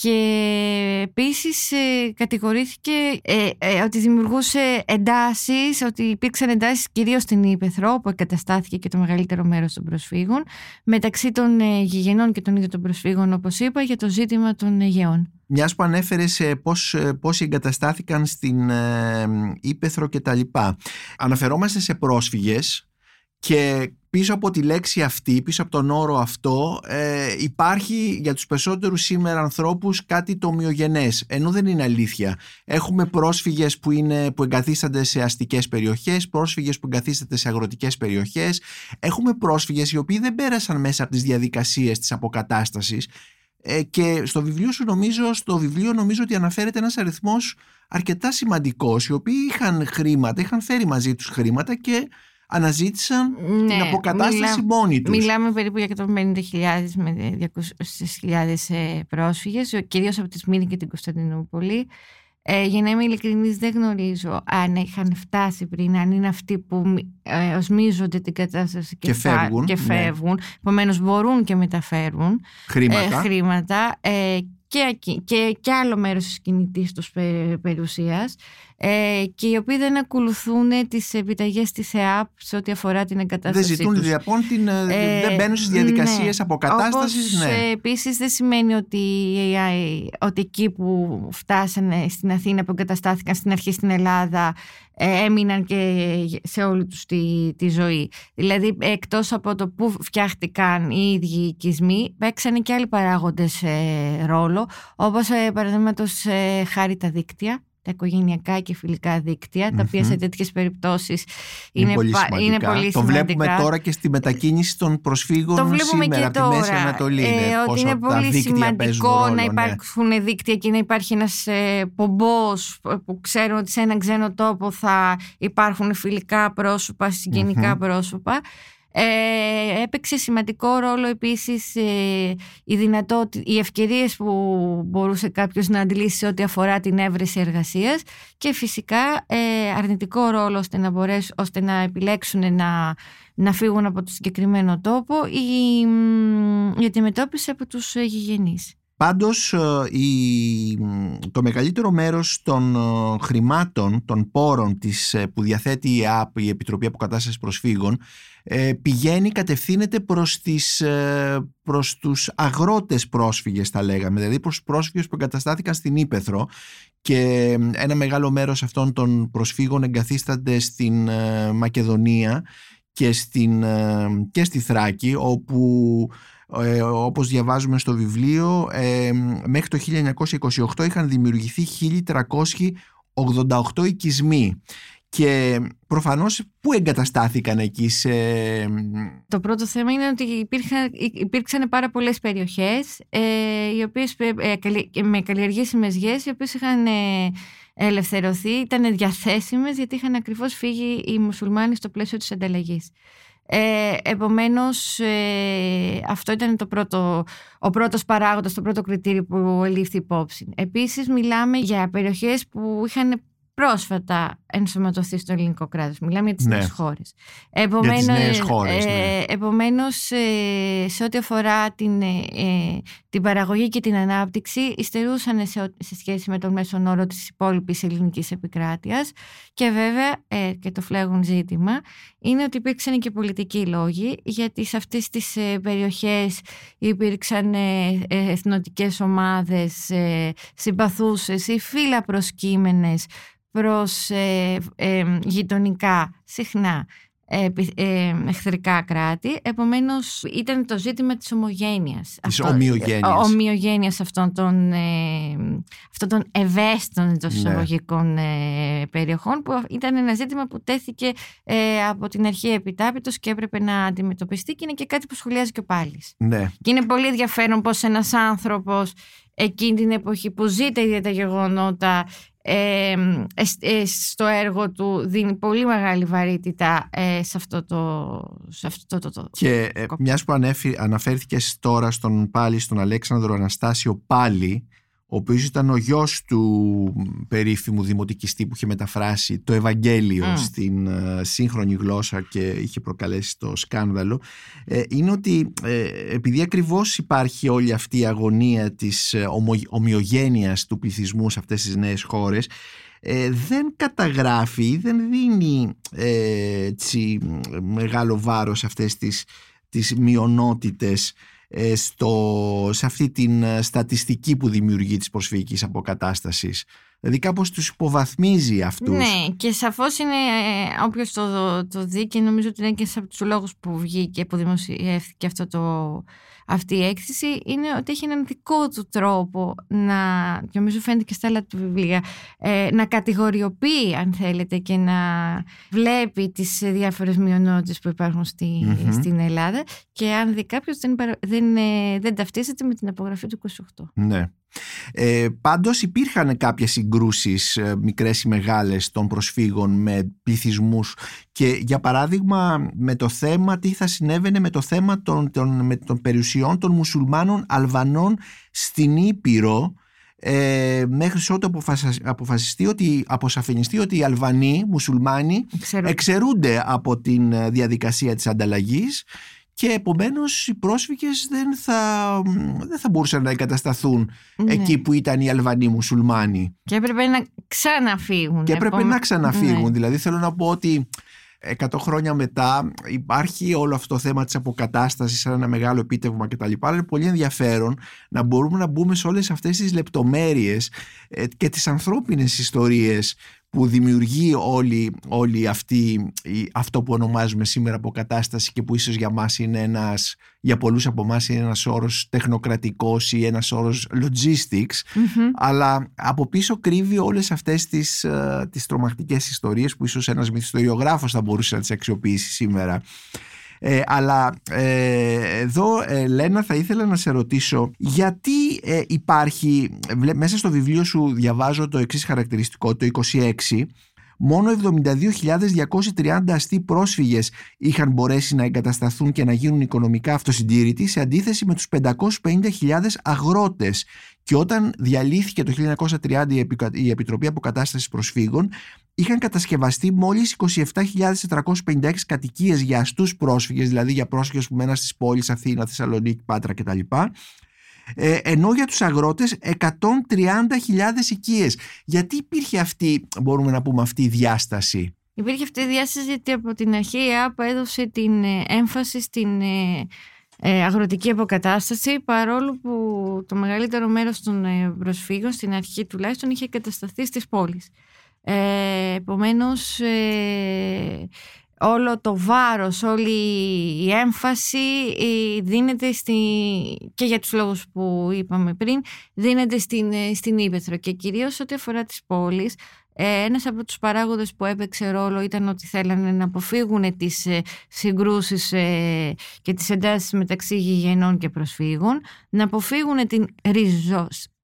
και επίσης ε, κατηγορήθηκε ε, ε, ότι δημιουργούσε εντάσεις, ότι υπήρξαν εντάσεις κυρίως στην Ήπεθρο που εγκαταστάθηκε και το μεγαλύτερο μέρος των προσφύγων μεταξύ των γηγενών και των ίδιων των προσφύγων όπως είπα για το ζήτημα των γεών. Μιας που ανέφερες πώς, πώς εγκαταστάθηκαν στην Ήπεθρο και τα λοιπά. Αναφερόμαστε σε πρόσφυγες και πίσω από τη λέξη αυτή, πίσω από τον όρο αυτό ε, υπάρχει για τους περισσότερους σήμερα ανθρώπους κάτι το ομοιογενές, ενώ δεν είναι αλήθεια. Έχουμε πρόσφυγες που, είναι, που εγκαθίστανται σε αστικές περιοχές, πρόσφυγες που εγκαθίστανται σε αγροτικές περιοχές, έχουμε πρόσφυγες οι οποίοι δεν πέρασαν μέσα από τις διαδικασίες της αποκατάστασης ε, και στο βιβλίο σου νομίζω, στο βιβλίο νομίζω ότι αναφέρεται ένας αριθμός αρκετά σημαντικός, οι οποίοι είχαν χρήματα, είχαν φέρει μαζί τους χρήματα και αναζήτησαν ναι, την αποκατάσταση μιλά, μόνοι τους. Μιλάμε περίπου για 150.000 με 200.000 ε, πρόσφυγες, κυρίως από τη Σμύρνη και την Κωνσταντινούπολη. Ε, για να είμαι ειλικρινής δεν γνωρίζω αν είχαν φτάσει πριν, αν είναι αυτοί που ε, οσμίζονται την κατάσταση και, και φεύγουν. Και ναι. φεύγουν. Ναι. Επομένως μπορούν και μεταφέρουν χρήματα. Ε, χρήματα ε, και, και, και άλλο μέρος της κινητής τους περιουσίας ε, και οι οποίοι δεν ακολουθούν τις επιταγές της ΕΑΠ σε ό,τι αφορά την εγκατάστασή Δεν ζητούν λοιπόν την, ε, δεν μπαίνουν στις διαδικασίες ναι. αποκατάστασης. Όπως, ναι. επίσης δεν σημαίνει ότι, ότι εκεί που φτάσανε στην Αθήνα που εγκαταστάθηκαν στην αρχή στην Ελλάδα ε, έμειναν και σε όλη τους τη, τη ζωή. Δηλαδή εκτός από το που φτιάχτηκαν οι ίδιοι οικισμοί παίξανε και άλλοι παράγοντες ε, ρόλο όπως ε, παραδείγματος ε, χάρη τα δίκτυα τα οικογενειακά και φιλικά δίκτυα, τα οποία σε τέτοιες περιπτώσεις είναι, είναι, πολύ, σημαντικά. είναι πολύ Το βλέπουμε τώρα και στη μετακίνηση των προσφύγων το βλέπουμε σήμερα και από τη Μέση Ανατολή. Ε, ότι είναι πολύ σημαντικό να ναι. υπάρχουν ναι. δίκτυα και να υπάρχει ένας ε, πομπός που ξέρουν ότι σε έναν ξένο τόπο θα υπάρχουν φιλικά πρόσωπα, πρόσωπα. Ε, έπαιξε σημαντικό ρόλο επίσης ε, οι, οι ευκαιρίες που μπορούσε κάποιος να αντιλήσει σε ό,τι αφορά την έβρεση εργασίας και φυσικά ε, αρνητικό ρόλο ώστε να, μπορέσουν, ώστε να επιλέξουν να, να φύγουν από το συγκεκριμένο τόπο ή η αντιμετώπιση από τους γηγενείς. Πάντως ε, το μεγαλύτερο μέρος των χρημάτων, των πόρων της, που διαθέτει η ΑΠ, η Επιτροπή Αποκατάστασης Προσφύγων ε, πηγαίνει, κατευθύνεται προς, τις, ε, προς τους αγρότες πρόσφυγες θα λέγαμε, δηλαδή προς τους πρόσφυγες που εγκαταστάθηκαν στην Ήπεθρο και ένα μεγάλο μέρος αυτών των προσφύγων εγκαθίστανται στην ε, Μακεδονία και, στην, και στη Θράκη όπου όπως διαβάζουμε στο βιβλίο μέχρι το 1928 είχαν δημιουργηθεί 1388 οικισμοί και προφανώς πού εγκαταστάθηκαν εκεί σε... Το πρώτο θέμα είναι ότι υπήρχαν, υπήρξαν πάρα πολλές περιοχές ε, οι οποίες, ε, με καλλιεργήσιμες γης οι οποίες είχαν ε, ελευθερωθεί, ήταν διαθέσιμες γιατί είχαν ακριβώς φύγει οι μουσουλμάνοι στο πλαίσιο της ανταλλαγής. Ε, επομένως ε, αυτό ήταν το πρώτο, ο πρώτος παράγοντας, το πρώτο κριτήριο που ελήφθη υπόψη. Επίσης μιλάμε για περιοχές που είχαν πρόσφατα ενσωματωθεί στο ελληνικό κράτος. Μιλάμε για τις ναι. νέες χώρες. Επομένως, για τις νέες χώρες, ναι. ε, επομένως ε, σε ό,τι αφορά την, ε, την παραγωγή και την ανάπτυξη, υστερούσαν σε, σε σχέση με τον μέσον όρο της υπόλοιπης ελληνικής επικράτειας και βέβαια, ε, και το φλέγουν ζήτημα, είναι ότι υπήρξαν και πολιτικοί λόγοι, γιατί σε αυτές τις ε, περιοχές υπήρξαν εθνοτικές ομάδες συμπαθούσες ή φύλλα προσκύμενες προς ε, ε, γειτονικά συχνά ε, ε, εχθρικά κράτη. Επομένως ήταν το ζήτημα της ομογένειας. Της αυτό, ομοιογένειας. ομοιογένειας αυτών των, ε, αυτών των ευαίσθητων εντός ναι. εισαγωγικών ε, περιοχών που ήταν ένα ζήτημα που τέθηκε ε, από την αρχή επιτάπητος και έπρεπε να αντιμετωπιστεί και είναι και κάτι που σχολιάζει και ο Πάλης. Ναι. Και είναι πολύ ενδιαφέρον πως ένας άνθρωπος εκείνη την εποχή που ζει τα ίδια τα γεγονότα ε, στο έργο του δίνει πολύ μεγάλη βαρύτητα ε, σε αυτό το, σε αυτό το, το, Και ε, μιας που αναφέρθηκες τώρα στον πάλι στον Αλέξανδρο Αναστάσιο πάλι ο οποίος ήταν ο γιος του περίφημου δημοτικιστή που είχε μεταφράσει το Ευαγγέλιο στην ε, σύγχρονη γλώσσα και είχε προκαλέσει το σκάνδαλο ε, είναι ότι ε, επειδή ακριβώς υπάρχει όλη αυτή η αγωνία της ομοιογένειας του πληθυσμού σε αυτές τις νέες χώρες δεν καταγράφει, δεν δίνει έτσι, μεγάλο βάρος σε αυτές τις, τις μειονότητες ε, στο, σε αυτή την ε, στατιστική που δημιουργεί της προσφυγικής αποκατάστασης. Δηλαδή κάπως τους υποβαθμίζει αυτούς. Ναι και σαφώς είναι ε, όποιος το, το δει και νομίζω ότι είναι και από τους λόγους που βγήκε που δημοσιεύθηκε αυτό το, αυτή η έκθεση είναι ότι έχει έναν δικό του τρόπο να, και νομίζω φαίνεται και στα άλλα του βιβλία, ε, να κατηγοριοποιεί αν θέλετε και να βλέπει τις διάφορες μειονότητες που υπάρχουν στη, στην Ελλάδα και αν δει κάποιος δεν, δεν, ε, δεν ταυτίζεται με την απογραφή του 28. Ναι. Ε, πάντως υπήρχαν κάποιες συγκρούσεις ε, μικρές ή μεγάλες των προσφύγων με πληθυσμούς και για παράδειγμα με το θέμα τι θα συνέβαινε με το θέμα των, των, με των περιουσιών των μουσουλμάνων Αλβανών στην Ήπειρο ε, μέχρι ότου αποφασιστεί ότι, αποσαφινιστεί ότι οι Αλβανοί μουσουλμάνοι εξαιρούνται. από την διαδικασία της ανταλλαγής και επομένως οι πρόσφυγες δεν θα, δεν θα μπορούσαν να εγκατασταθούν Ναι. εκεί που ήταν οι Αλβανοί μουσουλμάνοι. Και έπρεπε να ξαναφύγουν. Και έπρεπε Επόμε- να ξαναφύγουν. Ναι. Δηλαδή θέλω να πω ότι 100 χρόνια μετά υπάρχει όλο αυτό το θέμα της αποκατάστασης σαν ένα μεγάλο επίτευγμα κτλ. Αλλά είναι πολύ ενδιαφέρον να μπορούμε να μπούμε σε όλες αυτές τις λεπτομέρειες ε, και τις ανθρώπινες ιστορίες που δημιουργεί όλη, όλη αυτή, η- αυτό που ονομάζουμε σήμερα αποκατάσταση και που ίσως για μας είναι ένας, για πολλούς από εμάς είναι ένας όρος τεχνοκρατικός ή ένας όρος logistics Μμμ. αλλά από πίσω κρύβει όλες αυτές τις, ε, τις τρομακτικές ιστορίες που ίσως ένας μυθιστοριογράφος θα μπορούσε να τις αξιοποιήσει σήμερα. Ε, αλλά ε, εδώ ε, Λένα θα ήθελα να σε ρωτήσω γιατί ε, υπάρχει βλέ- μέσα στο βιβλίο σου διαβάζω το εξής χαρακτηριστικό το 26 μόνο 72.230 αστεί πρόσφυγες είχαν μπορέσει να εγκατασταθούν και να γίνουν οικονομικά αυτοσυντήρητοι σε αντίθεση με τους 550.000 αγρότες και όταν διαλύθηκε το 1930 η Επικα- η Επιτροπή Αποκατάστασης Προσφύγων είχαν κατασκευαστεί μόλις 27.456 κατοικίες για αστούς πρόσφυγες, δηλαδή για πρόσφυγες που μέναν στις πόλεις Αθήνα, Θεσσαλονίκη, Πάτρα κτλ. Ε, ενώ για τους αγρότες 130.000 οικίες. Γιατί υπήρχε αυτή, μπορούμε να πούμε, αυτή η διάσταση; Υπήρχε αυτή η διάσταση γιατί από την αρχή η ΕΑΠ έδωσε την ε, έμφαση στην ε, ε, αγροτική αποκατάσταση παρόλο που το μεγαλύτερο μέρος των ε, προσφύγων στην αρχή τουλάχιστον είχε κατασταθεί στις πόλεις. Ε, επομένως ε, όλο το βάρος, όλη η έμφαση ε, δίνεται στη, και για τους λόγους που είπαμε πριν δίνεται στην, ε, στην Ήπεθρο. Και κυρίως ό,τι αφορά τις πόλεις ε, ένας από τους παράγοντες που έπαιξε ρόλο ήταν ότι θέλανε να αποφύγουν τις ε, συγκρούσεις ε, και τις εντάσεις μεταξύ γηγενών και προσφύγων, να αποφύγουν την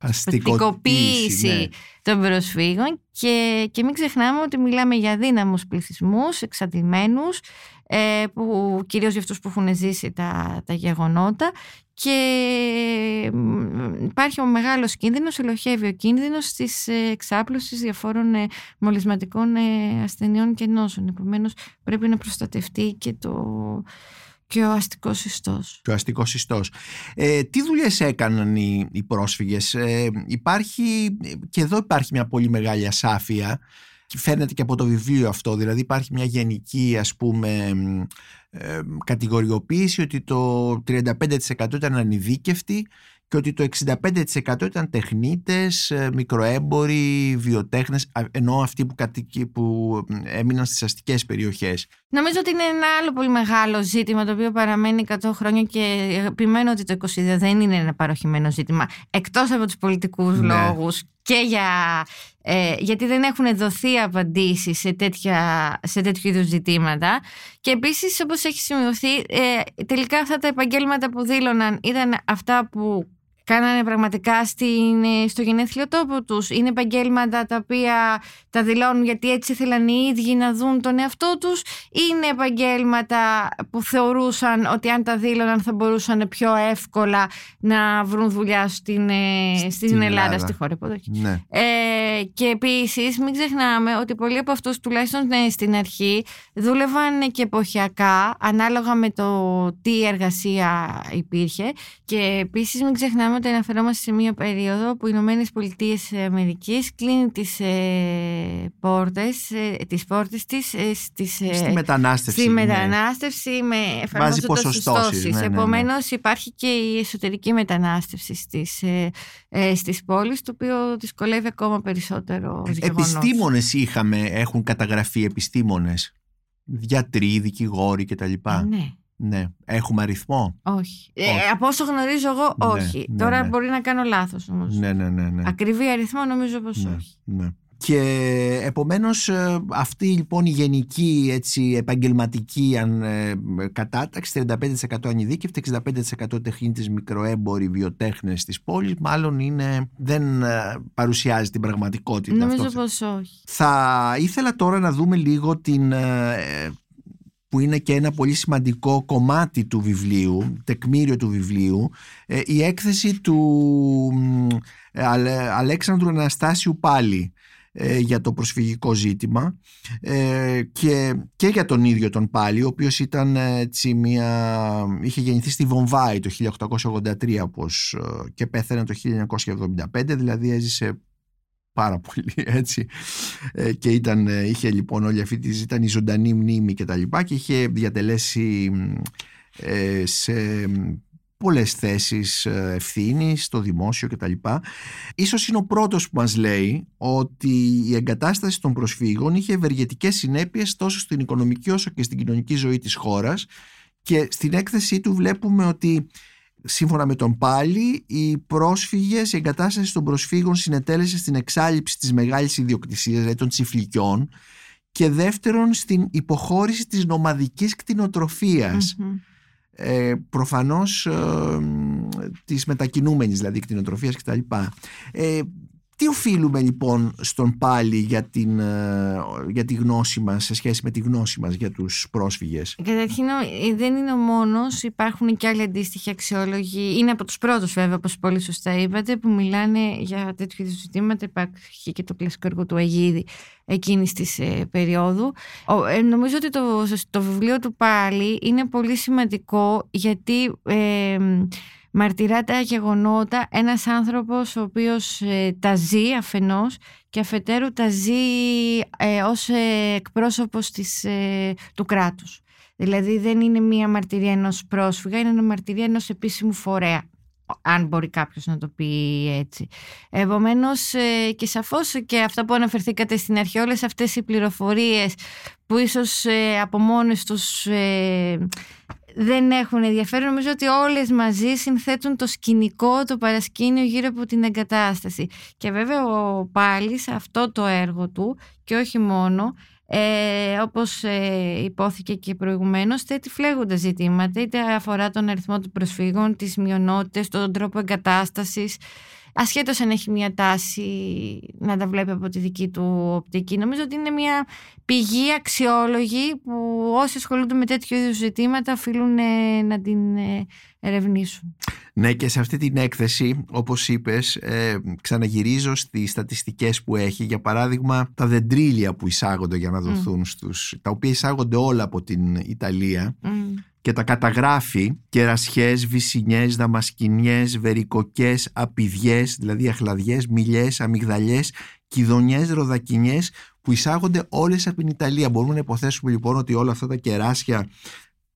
ριζοσπαστικοποίηση ναι. των προσφύγων και, και μην ξεχνάμε ότι μιλάμε για δύναμους πληθυσμούς, εξαντλημένους, ε, που, κυρίως για αυτούς που έχουν ζήσει τα, τα γεγονότα και μ, υπάρχει ο μεγάλος κίνδυνος, ελοχεύει ο κίνδυνος της ε, εξάπλωσης διαφόρων ε, μολυσματικών ε, ασθενειών και νόσων. Επομένως πρέπει να προστατευτεί και, το, και ο αστικός ιστός. Και ο αστικός ιστός. Ε, τι δουλειές έκαναν οι, οι πρόσφυγες; Ε, υπάρχει, και εδώ υπάρχει μια πολύ μεγάλη ασάφεια και φαίνεται και από το βιβλίο αυτό, δηλαδή υπάρχει μια γενική ας πούμε ε, κατηγοριοποίηση ότι το 35% ήταν ανειδίκευτοι και ότι το 65% ήταν τεχνίτες, ε, μικροέμποροι, βιοτέχνες, α, ενώ αυτοί που, κατοικεί, που έμειναν στις αστικές περιοχές. Νομίζω ότι είναι ένα άλλο πολύ μεγάλο ζήτημα το οποίο παραμένει 100 χρόνια και επιμένω ότι το 22 δεν είναι ένα παροχημένο ζήτημα εκτός από τους πολιτικούς Ναι. λόγους και για, ε, γιατί δεν έχουν δοθεί απαντήσεις σε, τέτοια, σε τέτοιου είδους ζητήματα και επίσης όπως έχει σημειωθεί ε, τελικά αυτά τα επαγγέλματα που δήλωναν ήταν αυτά που κάνανε πραγματικά στην, ε, στο γενέθλιο τόπο τους. Είναι επαγγέλματα τα οποία τα δηλώνουν γιατί έτσι ήθελαν οι ίδιοι να δουν τον εαυτό τους. Είναι επαγγέλματα που θεωρούσαν ότι αν τα δήλωναν θα μπορούσαν πιο εύκολα να βρουν δουλειά στην, ε, στην, Στην Ελλάδα, Ελλάδα. στη χώρα υποδοχή. Ναι. Ε, και επίσης, μην ξεχνάμε ότι πολλοί από αυτούς, τουλάχιστον ναι, στην αρχή, δούλευαν και εποχιακά, ανάλογα με το τι εργασία υπήρχε. Και επίσης, μην ξεχνάμε ότι αναφερόμαστε σε μία περίοδο που οι Ηνωμένες Πολιτείες Αμερικής κλείνει τις ε, πόρτες τις πόρτες της ε, στις, ε, Στη μετανάστευση. Στη ναι. μετανάστευση με εφαρμόζοντας ποσοστώσεις, συστώσεις. ναι, ναι, ναι. Επομένως υπάρχει και η εσωτερική μετανάστευση στις, ε, ε, στις πόλεις το οποίο δυσκολεύει ακόμα περισσότερο ως γεγονός. Επιστήμονες είχαμε, έχουν καταγραφεί επιστήμονες. Γιατροί, δικηγόροι κτλ. Ε, ναι, Ναι. Έχουμε αριθμό; όχι. Ε, Όχι. από όσο γνωρίζω εγώ, Ναι, όχι. ναι, Τώρα ναι. μπορεί να κάνω λάθος όμως. Ναι, ναι, ναι. ναι. Ακριβή αριθμό νομίζω πως ναι, όχι. ναι. Και επομένως ε, αυτή λοιπόν η γενική έτσι, επαγγελματική αν, ε, κατάταξη 35% ανειδίκευτη, 65% τεχνίτες μικροέμποροι βιοτέχνες της πόλης μάλλον είναι, δεν ε, παρουσιάζει την πραγματικότητα Νομίζω αυτό. πως όχι. Θα ήθελα τώρα να δούμε λίγο την, ε, που είναι και ένα πολύ σημαντικό κομμάτι του βιβλίου, τεκμήριο του βιβλίου, ε, η έκθεση του μ, ε, Αλε- Αλέξανδρου Αναστάσιου πάλι. ε, για το προσφυγικό ζήτημα ε, και, και για τον ίδιο τον πάλι ο οποίος ήταν έτσι μια, είχε γεννηθεί στη Βομβάη το 1883 όπως, και πέθανε το 1975 δηλαδή έζησε πάρα πολύ έτσι και ήταν, είχε λοιπόν όλη αυτή τη ήταν η ζωντανή μνήμη και τα λοιπά και είχε διατελέσει σε πολλές θέσεις ε, ευθύνης στο δημόσιο κτλ. Ίσως είναι ο πρώτος που μας λέει ότι η εγκατάσταση των προσφύγων είχε ευεργετικές συνέπειες τόσο στην οικονομική όσο και στην κοινωνική ζωή της χώρας και στην έκθεσή του βλέπουμε ότι σύμφωνα με τον Πάλι οι πρόσφυγες, η εγκατάσταση των προσφύγων συνετέλεσε στην εξάλληψη της μεγάλης ιδιοκτησίας, δηλαδή των τσιφλικιών και δεύτερον στην υποχώρηση της νομαδικής ε, προφανώς ε, της μετακινούμενης δηλαδή κτηνοτροφίας κτλ. Ε, τι οφείλουμε λοιπόν στον πάλι για, την, ε, για τη γνώση μας σε σχέση με τη γνώση μας για τους πρόσφυγες; Καταρχήν ε, δεν είναι ο μόνος, υπάρχουν και άλλοι αντίστοιχοι αξιόλογοι. Είναι από τους πρώτους βέβαια όπως πολύ σωστά είπατε που μιλάνε για τέτοιου είδους ζητήματα. Υπάρχει και το κλασικό έργο του Αγίδη εκείνης της ε, περίοδου. Ε, νομίζω ότι το, το βιβλίο του πάλι είναι πολύ σημαντικό γιατί ε, μαρτυρά τα γεγονότα ένας άνθρωπος ο οποίος ε, τα ζει αφενός και αφετέρου τα ζει ε, ως ε, εκπρόσωπος της, ε, του κράτους. Δηλαδή δεν είναι μία μαρτυρία ενός πρόσφυγα, είναι μια μαρτυρία ενός επίσημου φορέα αν μπορεί κάποιος να το πει έτσι. Επομένως και σαφώς και αυτά που αναφερθήκατε στην αρχή, όλες αυτές οι πληροφορίες που ίσως από μόνες τους δεν έχουν ενδιαφέρον. Νομίζω ότι όλες μαζί συνθέτουν το σκηνικό, το παρασκήνιο γύρω από την εγκατάσταση. Και βέβαια ο Πάλης αυτό το έργο του και όχι μόνο ε, όπως ε, υπόθηκε και προηγουμένως θέτει φλέγοντα ζητήματα είτε αφορά τον αριθμό των προσφύγων, τις μειονότητες, τον τρόπο εγκατάστασης ασχέτως αν έχει μια τάση να τα βλέπει από τη δική του οπτική. Νομίζω ότι είναι μια πηγή αξιόλογη που όσοι ασχολούνται με τέτοιου είδους ζητήματα οφείλουν ε, να την ε, ερευνήσουν. Ναι και σε αυτή την έκθεση όπως είπες ε, ξαναγυρίζω στις στατιστικές που έχει για παράδειγμα τα δεντρίλια που εισάγονται για να δοθούν στους τα οποία εισάγονται όλα από την Ιταλία και τα καταγράφει κερασιές, βυσινιές, δαμασκηνιές, βερικοκές, απειδιές, δηλαδή αχλαδιές, μιλιές, αμυγδαλιές, κιδονιές, ροδακινιές που εισάγονται όλες από την Ιταλία. Μπορούμε να υποθέσουμε λοιπόν ότι όλα αυτά τα κεράσια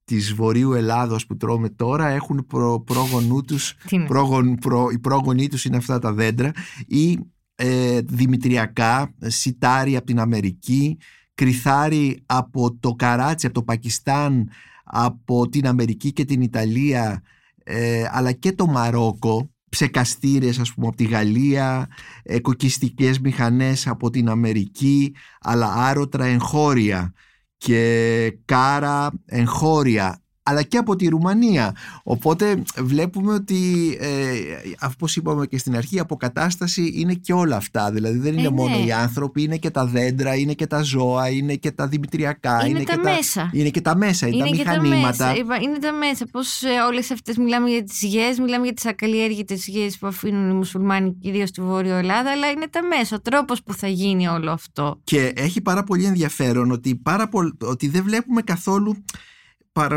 της Βορείου Ελλάδος που τρώμε τώρα έχουν προ, πρόγονού τους, πρόγον, προ, οι πρόγονοί τους είναι αυτά τα δέντρα ή ε, δημητριακά, σιτάρι από την Αμερική, κρυθάρι από το Καράτσι, από το Πακιστάν, από την Αμερική και την Ιταλία ε, αλλά και το Μαρόκο ψεκαστήρες ας πούμε από τη Γαλλία ε, κοκκιστικές μηχανές από την Αμερική αλλά άρωτρα εγχώρια και κάρα εγχώρια αλλά και από τη Ρουμανία. Οπότε βλέπουμε ότι, ε, όπως είπαμε και στην αρχή, η αποκατάσταση είναι και όλα αυτά. Δηλαδή δεν είναι ε, μόνο ναι. οι άνθρωποι, είναι και τα δέντρα, είναι και τα ζώα, είναι και τα δημητριακά. Είναι, είναι τα και μέσα. Τα, είναι και τα μέσα, είναι, είναι τα μηχανήματα. Τα μέσα. Είναι τα μέσα. Πώς ε, όλες αυτές μιλάμε για τις γης, μιλάμε για τις ακαλλιέργητες γης που αφήνουν οι μουσουλμάνοι κυρίως στη Βόρειο Ελλάδα, αλλά είναι τα μέσα, ο τρόπος που θα γίνει όλο αυτό. Και έχει πάρα πολύ ενδιαφέρον ότι, πάρα ότι δεν βλέπουμε καθόλου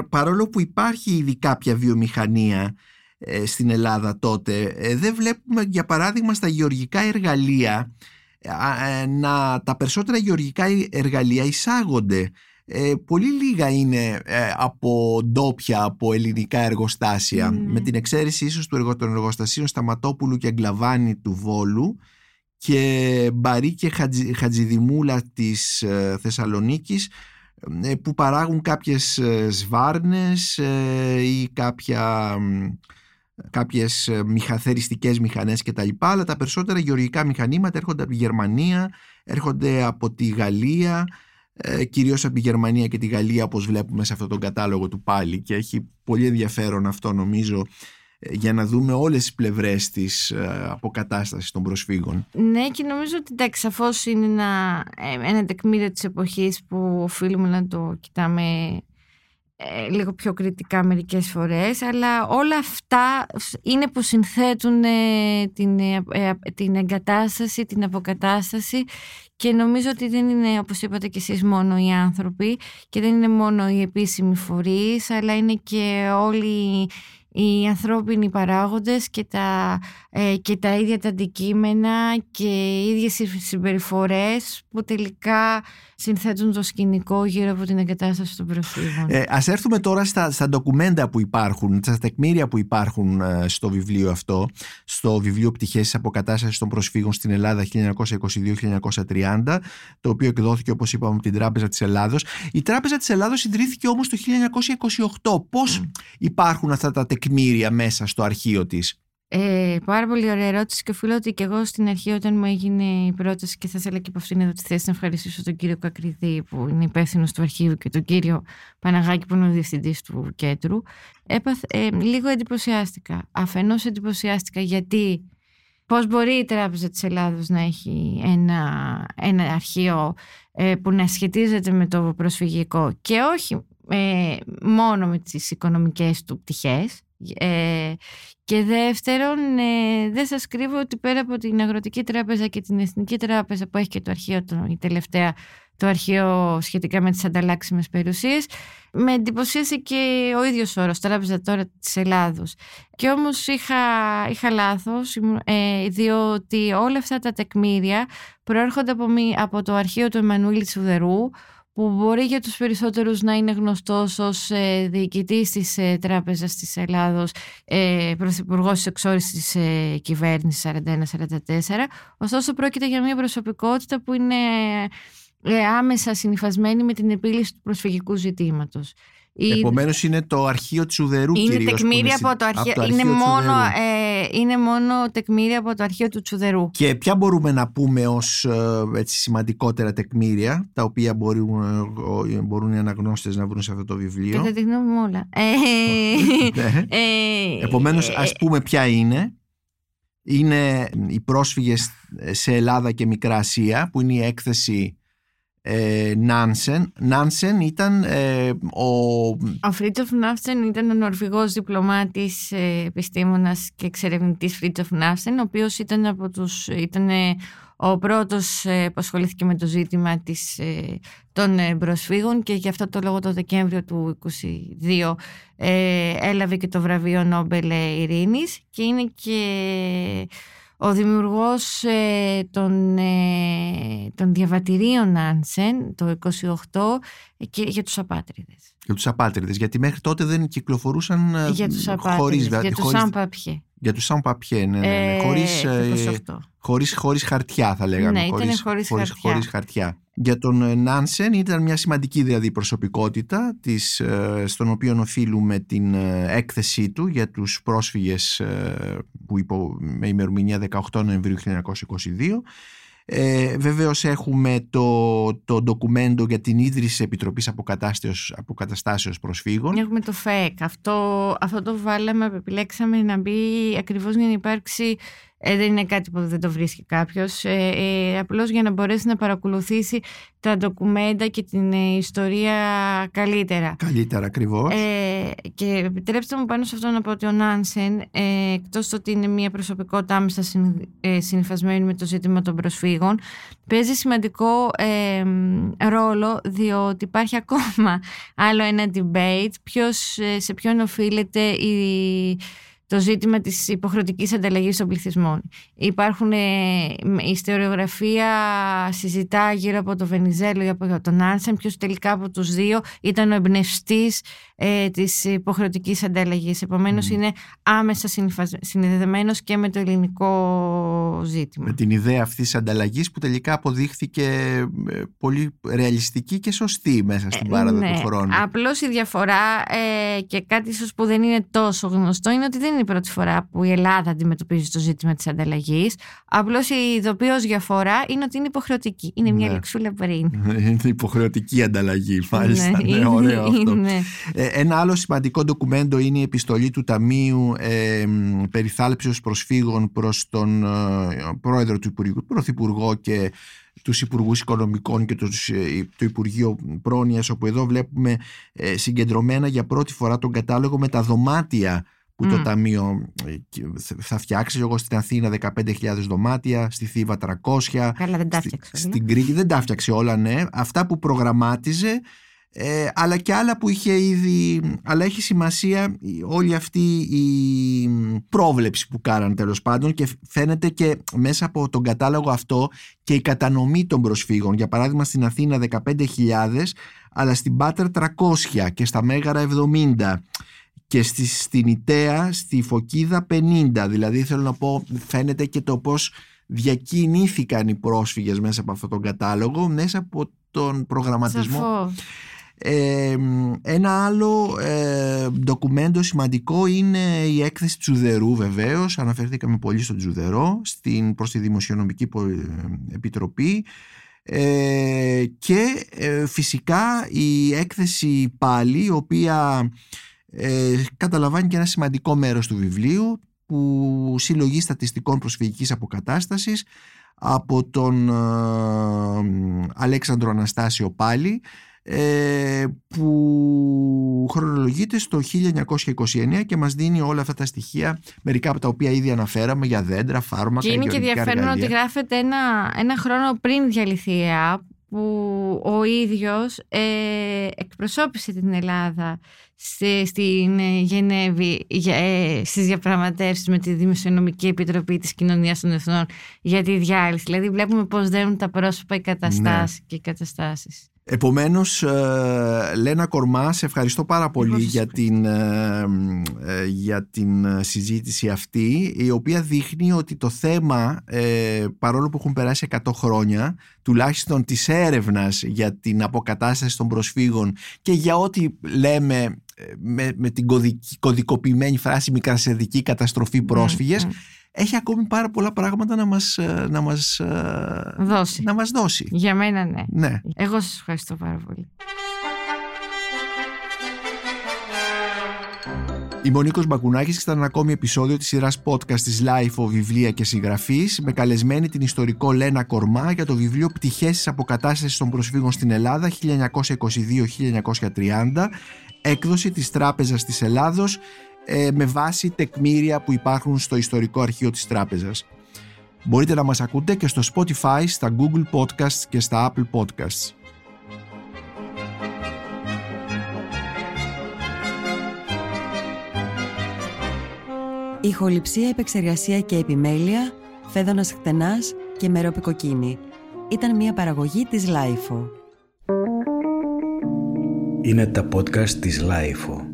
παρόλο που υπάρχει ήδη κάποια βιομηχανία ε, στην Ελλάδα τότε ε, δεν βλέπουμε για παράδειγμα στα γεωργικά εργαλεία ε, να τα περισσότερα γεωργικά εργαλεία εισάγονται. Πολύ λίγα είναι από ντόπια, από ελληνικά εργοστάσια. Με την εξαίρεση ίσως του των εργοστασίων Σταματόπουλου και Αγκλαβάνη του Βόλου και Μπαρί και Χατζηδημούλα της Θεσσαλονίκης ε, που παράγουν κάποιες ε, σβάρνες ε, ή κάποια, κάποιες μηχαθεριστικές μηχανές και τα λοιπά, αλλά τα περισσότερα γεωργικά μηχανήματα έρχονται από τη Γερμανία, έρχονται από τη Γαλλία, κυρίως από τη Γερμανία και τη Γαλλία όπως βλέπουμε σε αυτόν τον κατάλογο του πάλι. Και έχει πολύ ενδιαφέρον αυτό νομίζω για να δούμε όλες τις πλευρές της ε, αποκατάστασης των προσφύγων. Ναι και νομίζω ότι εντάξει σαφώς είναι ένα, ε, ένα τεκμήριο της εποχής που οφείλουμε να το κοιτάμε ε, λίγο πιο κριτικά μερικές φορές αλλά όλα αυτά είναι που συνθέτουν ε, την, ε, την εγκατάσταση, την αποκατάσταση και νομίζω ότι δεν είναι όπως είπατε και εσείς μόνο οι άνθρωποι και δεν είναι μόνο οι επίσημοι φορείς αλλά είναι και όλοι οι ανθρώπινοι παράγοντες και τα, ε, και τα ίδια τα αντικείμενα και οι ίδιες συμπεριφορές που τελικά συνθέτουν το σκηνικό γύρω από την εγκατάσταση των προσφύγων. Ε, ας έρθουμε τώρα στα, στα ντοκουμέντα που υπάρχουν, στα τεκμήρια που υπάρχουν ε, στο βιβλίο αυτό, στο βιβλίο «Πτυχές της αποκατάστασης των προσφύγων στην Ελλάδα 1922-1930», το οποίο εκδόθηκε όπως είπαμε από την Τράπεζα της Ελλάδος. Η Τράπεζα της Ελλάδος ιδρύθηκε όμως το 1928. Πώς υπάρχουν αυτά τα τεκμήρια μέσα στο αρχείο της; Ε, πάρα πολύ ωραία ερώτηση και οφείλω ότι και εγώ στην αρχή όταν μου έγινε η πρόταση και θα ήθελα και από αυτήν εδώ τη θέση να ευχαριστήσω τον κύριο Κακριδί που είναι υπεύθυνος του αρχείου και τον κύριο Παναγάκη που είναι ο διευθυντής του κέντρου έπαθ, ε, λίγο εντυπωσιάστηκα. Αφενός εντυπωσιάστηκα γιατί πώς μπορεί η Τράπεζα της Ελλάδος να έχει ένα, ένα αρχείο ε, που να σχετίζεται με το προσφυγικό και όχι ε, μόνο με τις οικονομικές του πτυχές ε, και δεύτερον, ε, δεν σας κρύβω ότι πέρα από την Αγροτική Τράπεζα και την Εθνική Τράπεζα που έχει και το αρχείο, το, η τελευταία, το αρχείο σχετικά με τις ανταλλάξιμες περιουσίες, με εντυπωσίασε και ο ίδιος όρος, Τράπεζα τώρα της Ελλάδος. Και όμως είχα, είχα λάθος, ε, διότι όλα αυτά τα τεκμήρια προέρχονται από, από το αρχείο του Εμμανουήλ Τσουδερού, που μπορεί για τους περισσότερους να είναι γνωστός ως ε, διοικητής της ε, Τράπεζας της Ελλάδος, ε, πρωθυπουργός της εξόρυσης της ε, κυβέρνησης 41-44. Ωστόσο πρόκειται για μια προσωπικότητα που είναι ε, άμεσα συνειφασμένη με την επίλυση του προσφυγικού ζητήματος. Επομένως είναι το αρχείο Τσουδερού είναι κυρίως. Τεκμήρια από το αρχείο, από το είναι, μόνο, ε, είναι μόνο τεκμήρια από το αρχείο του Τσουδερού. Και ποια μπορούμε να πούμε ως ε, έτσι, σημαντικότερα τεκμήρια τα οποία μπορούν, ε, μπορούν οι αναγνώστες να βρουν σε αυτό το βιβλίο; Και θα γνώμη όλα. Ε, ναι. ε, Επομένως ας πούμε ποια είναι. Είναι οι πρόσφυγες σε Ελλάδα και Μικρά Ασία που είναι η έκθεση ε, Νάνσεν. Νάνσεν ήταν ε, ο... Ο Φρίτσοφ Νάνσεν ήταν ο Νορβηγός διπλωμάτης, ε, επιστήμονας και εξερευνητής Φρίτσοφ Νάνσεν, ο οποίος ήταν, από τους, ήταν ο πρώτος που ασχολήθηκε με το ζήτημα της, των προσφύγων και γι' αυτό το λόγο το Δεκέμβριο του 2022 έλαβε και το βραβείο Νόμπελ Ειρήνης και είναι και ο δημιουργός ε, των, ε, των διαβατηρίων Άνσεν το 28 και για τους απάτριδες. Για τους απάτριδες, γιατί μέχρι τότε δεν κυκλοφορούσαν ε, για τους χωρίς, για τους σαν παπιέ. Για τους σαν παπιέ, ναι, ναι, ναι. Χωρίς, χωρίς, χωρίς χαρτιά θα λέγαμε. Ναι, ήταν χωρίς, χωρίς, χαρτιά. χωρίς χαρτιά. Για τον Νάνσεν ήταν μια σημαντική δηλαδή προσωπικότητα της, στον οποίο οφείλουμε την έκθεσή του για τους πρόσφυγες που υπό, με ημερομηνία 18 Νοεμβρίου 1922 ε, βεβαίως έχουμε το, το ντοκουμέντο για την ίδρυση της Επιτροπής Αποκατάστασεως, Αποκαταστάσεως Προσφύγων. Έχουμε το ΦΕΚ. Αυτό, αυτό το βάλαμε, επιλέξαμε να μπει ακριβώς για να υπάρξει ε, δεν είναι κάτι που δεν το βρίσκει κάποιος. Ε, ε, απλώς για να μπορέσει να παρακολουθήσει τα ντοκουμέντα και την ε, ιστορία καλύτερα. Καλύτερα, ακριβώς. Ε, και επιτρέψτε μου πάνω σε αυτό να πω ότι ο Νάνσεν, ε, εκτός ότι είναι μια προσωπικότητα άμεσα συνυφασμένη με το ζήτημα των προσφύγων, παίζει σημαντικό ρόλο διότι υπάρχει ακόμα άλλο ένα debate ποιος, σε ποιον οφείλεται η το ζήτημα της υποχρεωτικής ανταλλαγής των πληθυσμών. Υπάρχουν, ε, η ιστοριογραφία συζητά γύρω από το Βενιζέλο ή από τον Άνσεν, ποιος τελικά από τους δύο ήταν ο εμπνευστής ε, της υποχρεωτικής ανταλλαγής. Επομένως είναι άμεσα συνδεδεμένος και με το ελληνικό ζήτημα. Με την ιδέα αυτής της ανταλλαγής που τελικά αποδείχθηκε ε, πολύ ρεαλιστική και σωστή μέσα στην πάραδο ναι. του χρόνου. Απλώς η διαφορά ε, και κάτι ίσως που δεν είναι τόσο γνωστό είναι ότι δεν είναι η πρώτη φορά που η Ελλάδα αντιμετωπίζει το ζήτημα της ανταλλαγής. Απλώς η ειδοποιώς διαφορά είναι ότι είναι υποχρεωτική. Είναι μια ναι. λεξούλα πριν. Είναι υποχρεωτική ανταλλαγή, μάλιστα. Ναι, ναι, ωραίο αυτό. Ε, ένα άλλο σημαντικό ντοκουμέντο είναι η επιστολή του Ταμείου ε, Περιθάλψεως Προσφύγων προς τον ε, πρόεδρο του Υπουργείου, πρωθυπουργό και τους Υπουργούς Οικονομικών και τους, ε, το Υπουργείο Πρόνοιας όπου εδώ βλέπουμε ε, συγκεντρωμένα για πρώτη φορά τον κατάλογο με τα δωμάτια που το Ταμείο ε, θα φτιάξει. Εγώ στην Αθήνα 15.000 δωμάτια, στη Θήβα 300. Καλά, δεν τα φτιάξες. Στην Κρήτη δεν τα φτιάξε όλα, ναι. Αυτά που προγραμμάτιζε, ε, αλλά και άλλα που είχε ήδη. Αλλά έχει σημασία όλη αυτή η πρόβλεψη που κάναν τέλος πάντων και φαίνεται και μέσα από τον κατάλογο αυτό και η κατανομή των προσφύγων. Για παράδειγμα, στην Αθήνα 15.000, αλλά στην Πάτρ 300 και στα Μέγαρα 70 και στη, στην Ιταία, στη Φωκίδα 50. Δηλαδή θέλω να πω φαίνεται και το πώς διακινήθηκαν οι πρόσφυγες μέσα από αυτόν τον κατάλογο, μέσα από τον προγραμματισμό. Ε, ένα άλλο ε, ντοκουμέντο σημαντικό είναι η έκθεση Τζουδερού βεβαίως αναφερθήκαμε πολύ στον Τζουδερό στην, προς τη Δημοσιονομική ε, Επιτροπή ε, και ε, φυσικά η έκθεση πάλι η οποία ε, καταλαμβάνει και ένα σημαντικό μέρος του βιβλίου που συλλογή στατιστικών προσφυγικής αποκατάστασης από τον ε, Αλέξανδρο Αναστάσιο πάλι ε, που χρονολογείται στο 1929 και μας δίνει όλα αυτά τα στοιχεία μερικά από τα οποία ήδη αναφέραμε για δέντρα, φάρμακα και είναι και ενδιαφέρον ότι γράφεται ένα, ένα χρόνο πριν διαλυθεί η ΕΑΠ που ο ίδιος ε, εκπροσώπησε την Ελλάδα στην ε, Γενέβη ε, στις διαπραγματεύσεις με τη Δημοσιονομική Επιτροπή της Κοινωνίας των Εθνών για τη διάλυση. Δηλαδή βλέπουμε πώς δένουν τα πρόσωπα οι καταστάσεις ναι. και οι καταστάσεις. Επομένως, ε, Λένα Κορμά, σε ευχαριστώ πάρα πολύ για την, ε, ε, για την συζήτηση αυτή, η οποία δείχνει ότι το θέμα, παρόλο που έχουν περάσει 100 χρόνια, τουλάχιστον της έρευνας για την αποκατάσταση των προσφύγων και για ό,τι λέμε με, με την κωδικοποιημένη φράση μικρασιαδική καταστροφή ναι, πρόσφυγες, ναι έχει ακόμη πάρα πολλά πράγματα να μας, ε, να μας, ε, δώσει. Να μας δώσει. Για μένα ναι. ναι. Εγώ σας ευχαριστώ πάρα πολύ. Η Μονίκος Μπακουνάκης ήταν ένα ακόμη επεισόδιο της σειράς podcast της Life of Βιβλία και Συγγραφής με καλεσμένη την ιστορικό Λένα Κορμά για το βιβλίο «Πτυχές της αποκατάστασης των προσφύγων στην Ελλάδα 1922-1930» έκδοση της Τράπεζας της Ελλάδος ε, με βάση τεκμήρια που υπάρχουν στο ιστορικό αρχείο της τράπεζας. Μπορείτε να μας ακούτε και στο Spotify, στα Google Podcasts και στα Apple Podcasts. Ηχοληψία, επεξεργασία και επιμέλεια, Φαίδωνας Κτενάς και Μερόπη Κοκκίνη. Ήταν μια παραγωγή της LiFO. Είναι τα podcast της LiFO.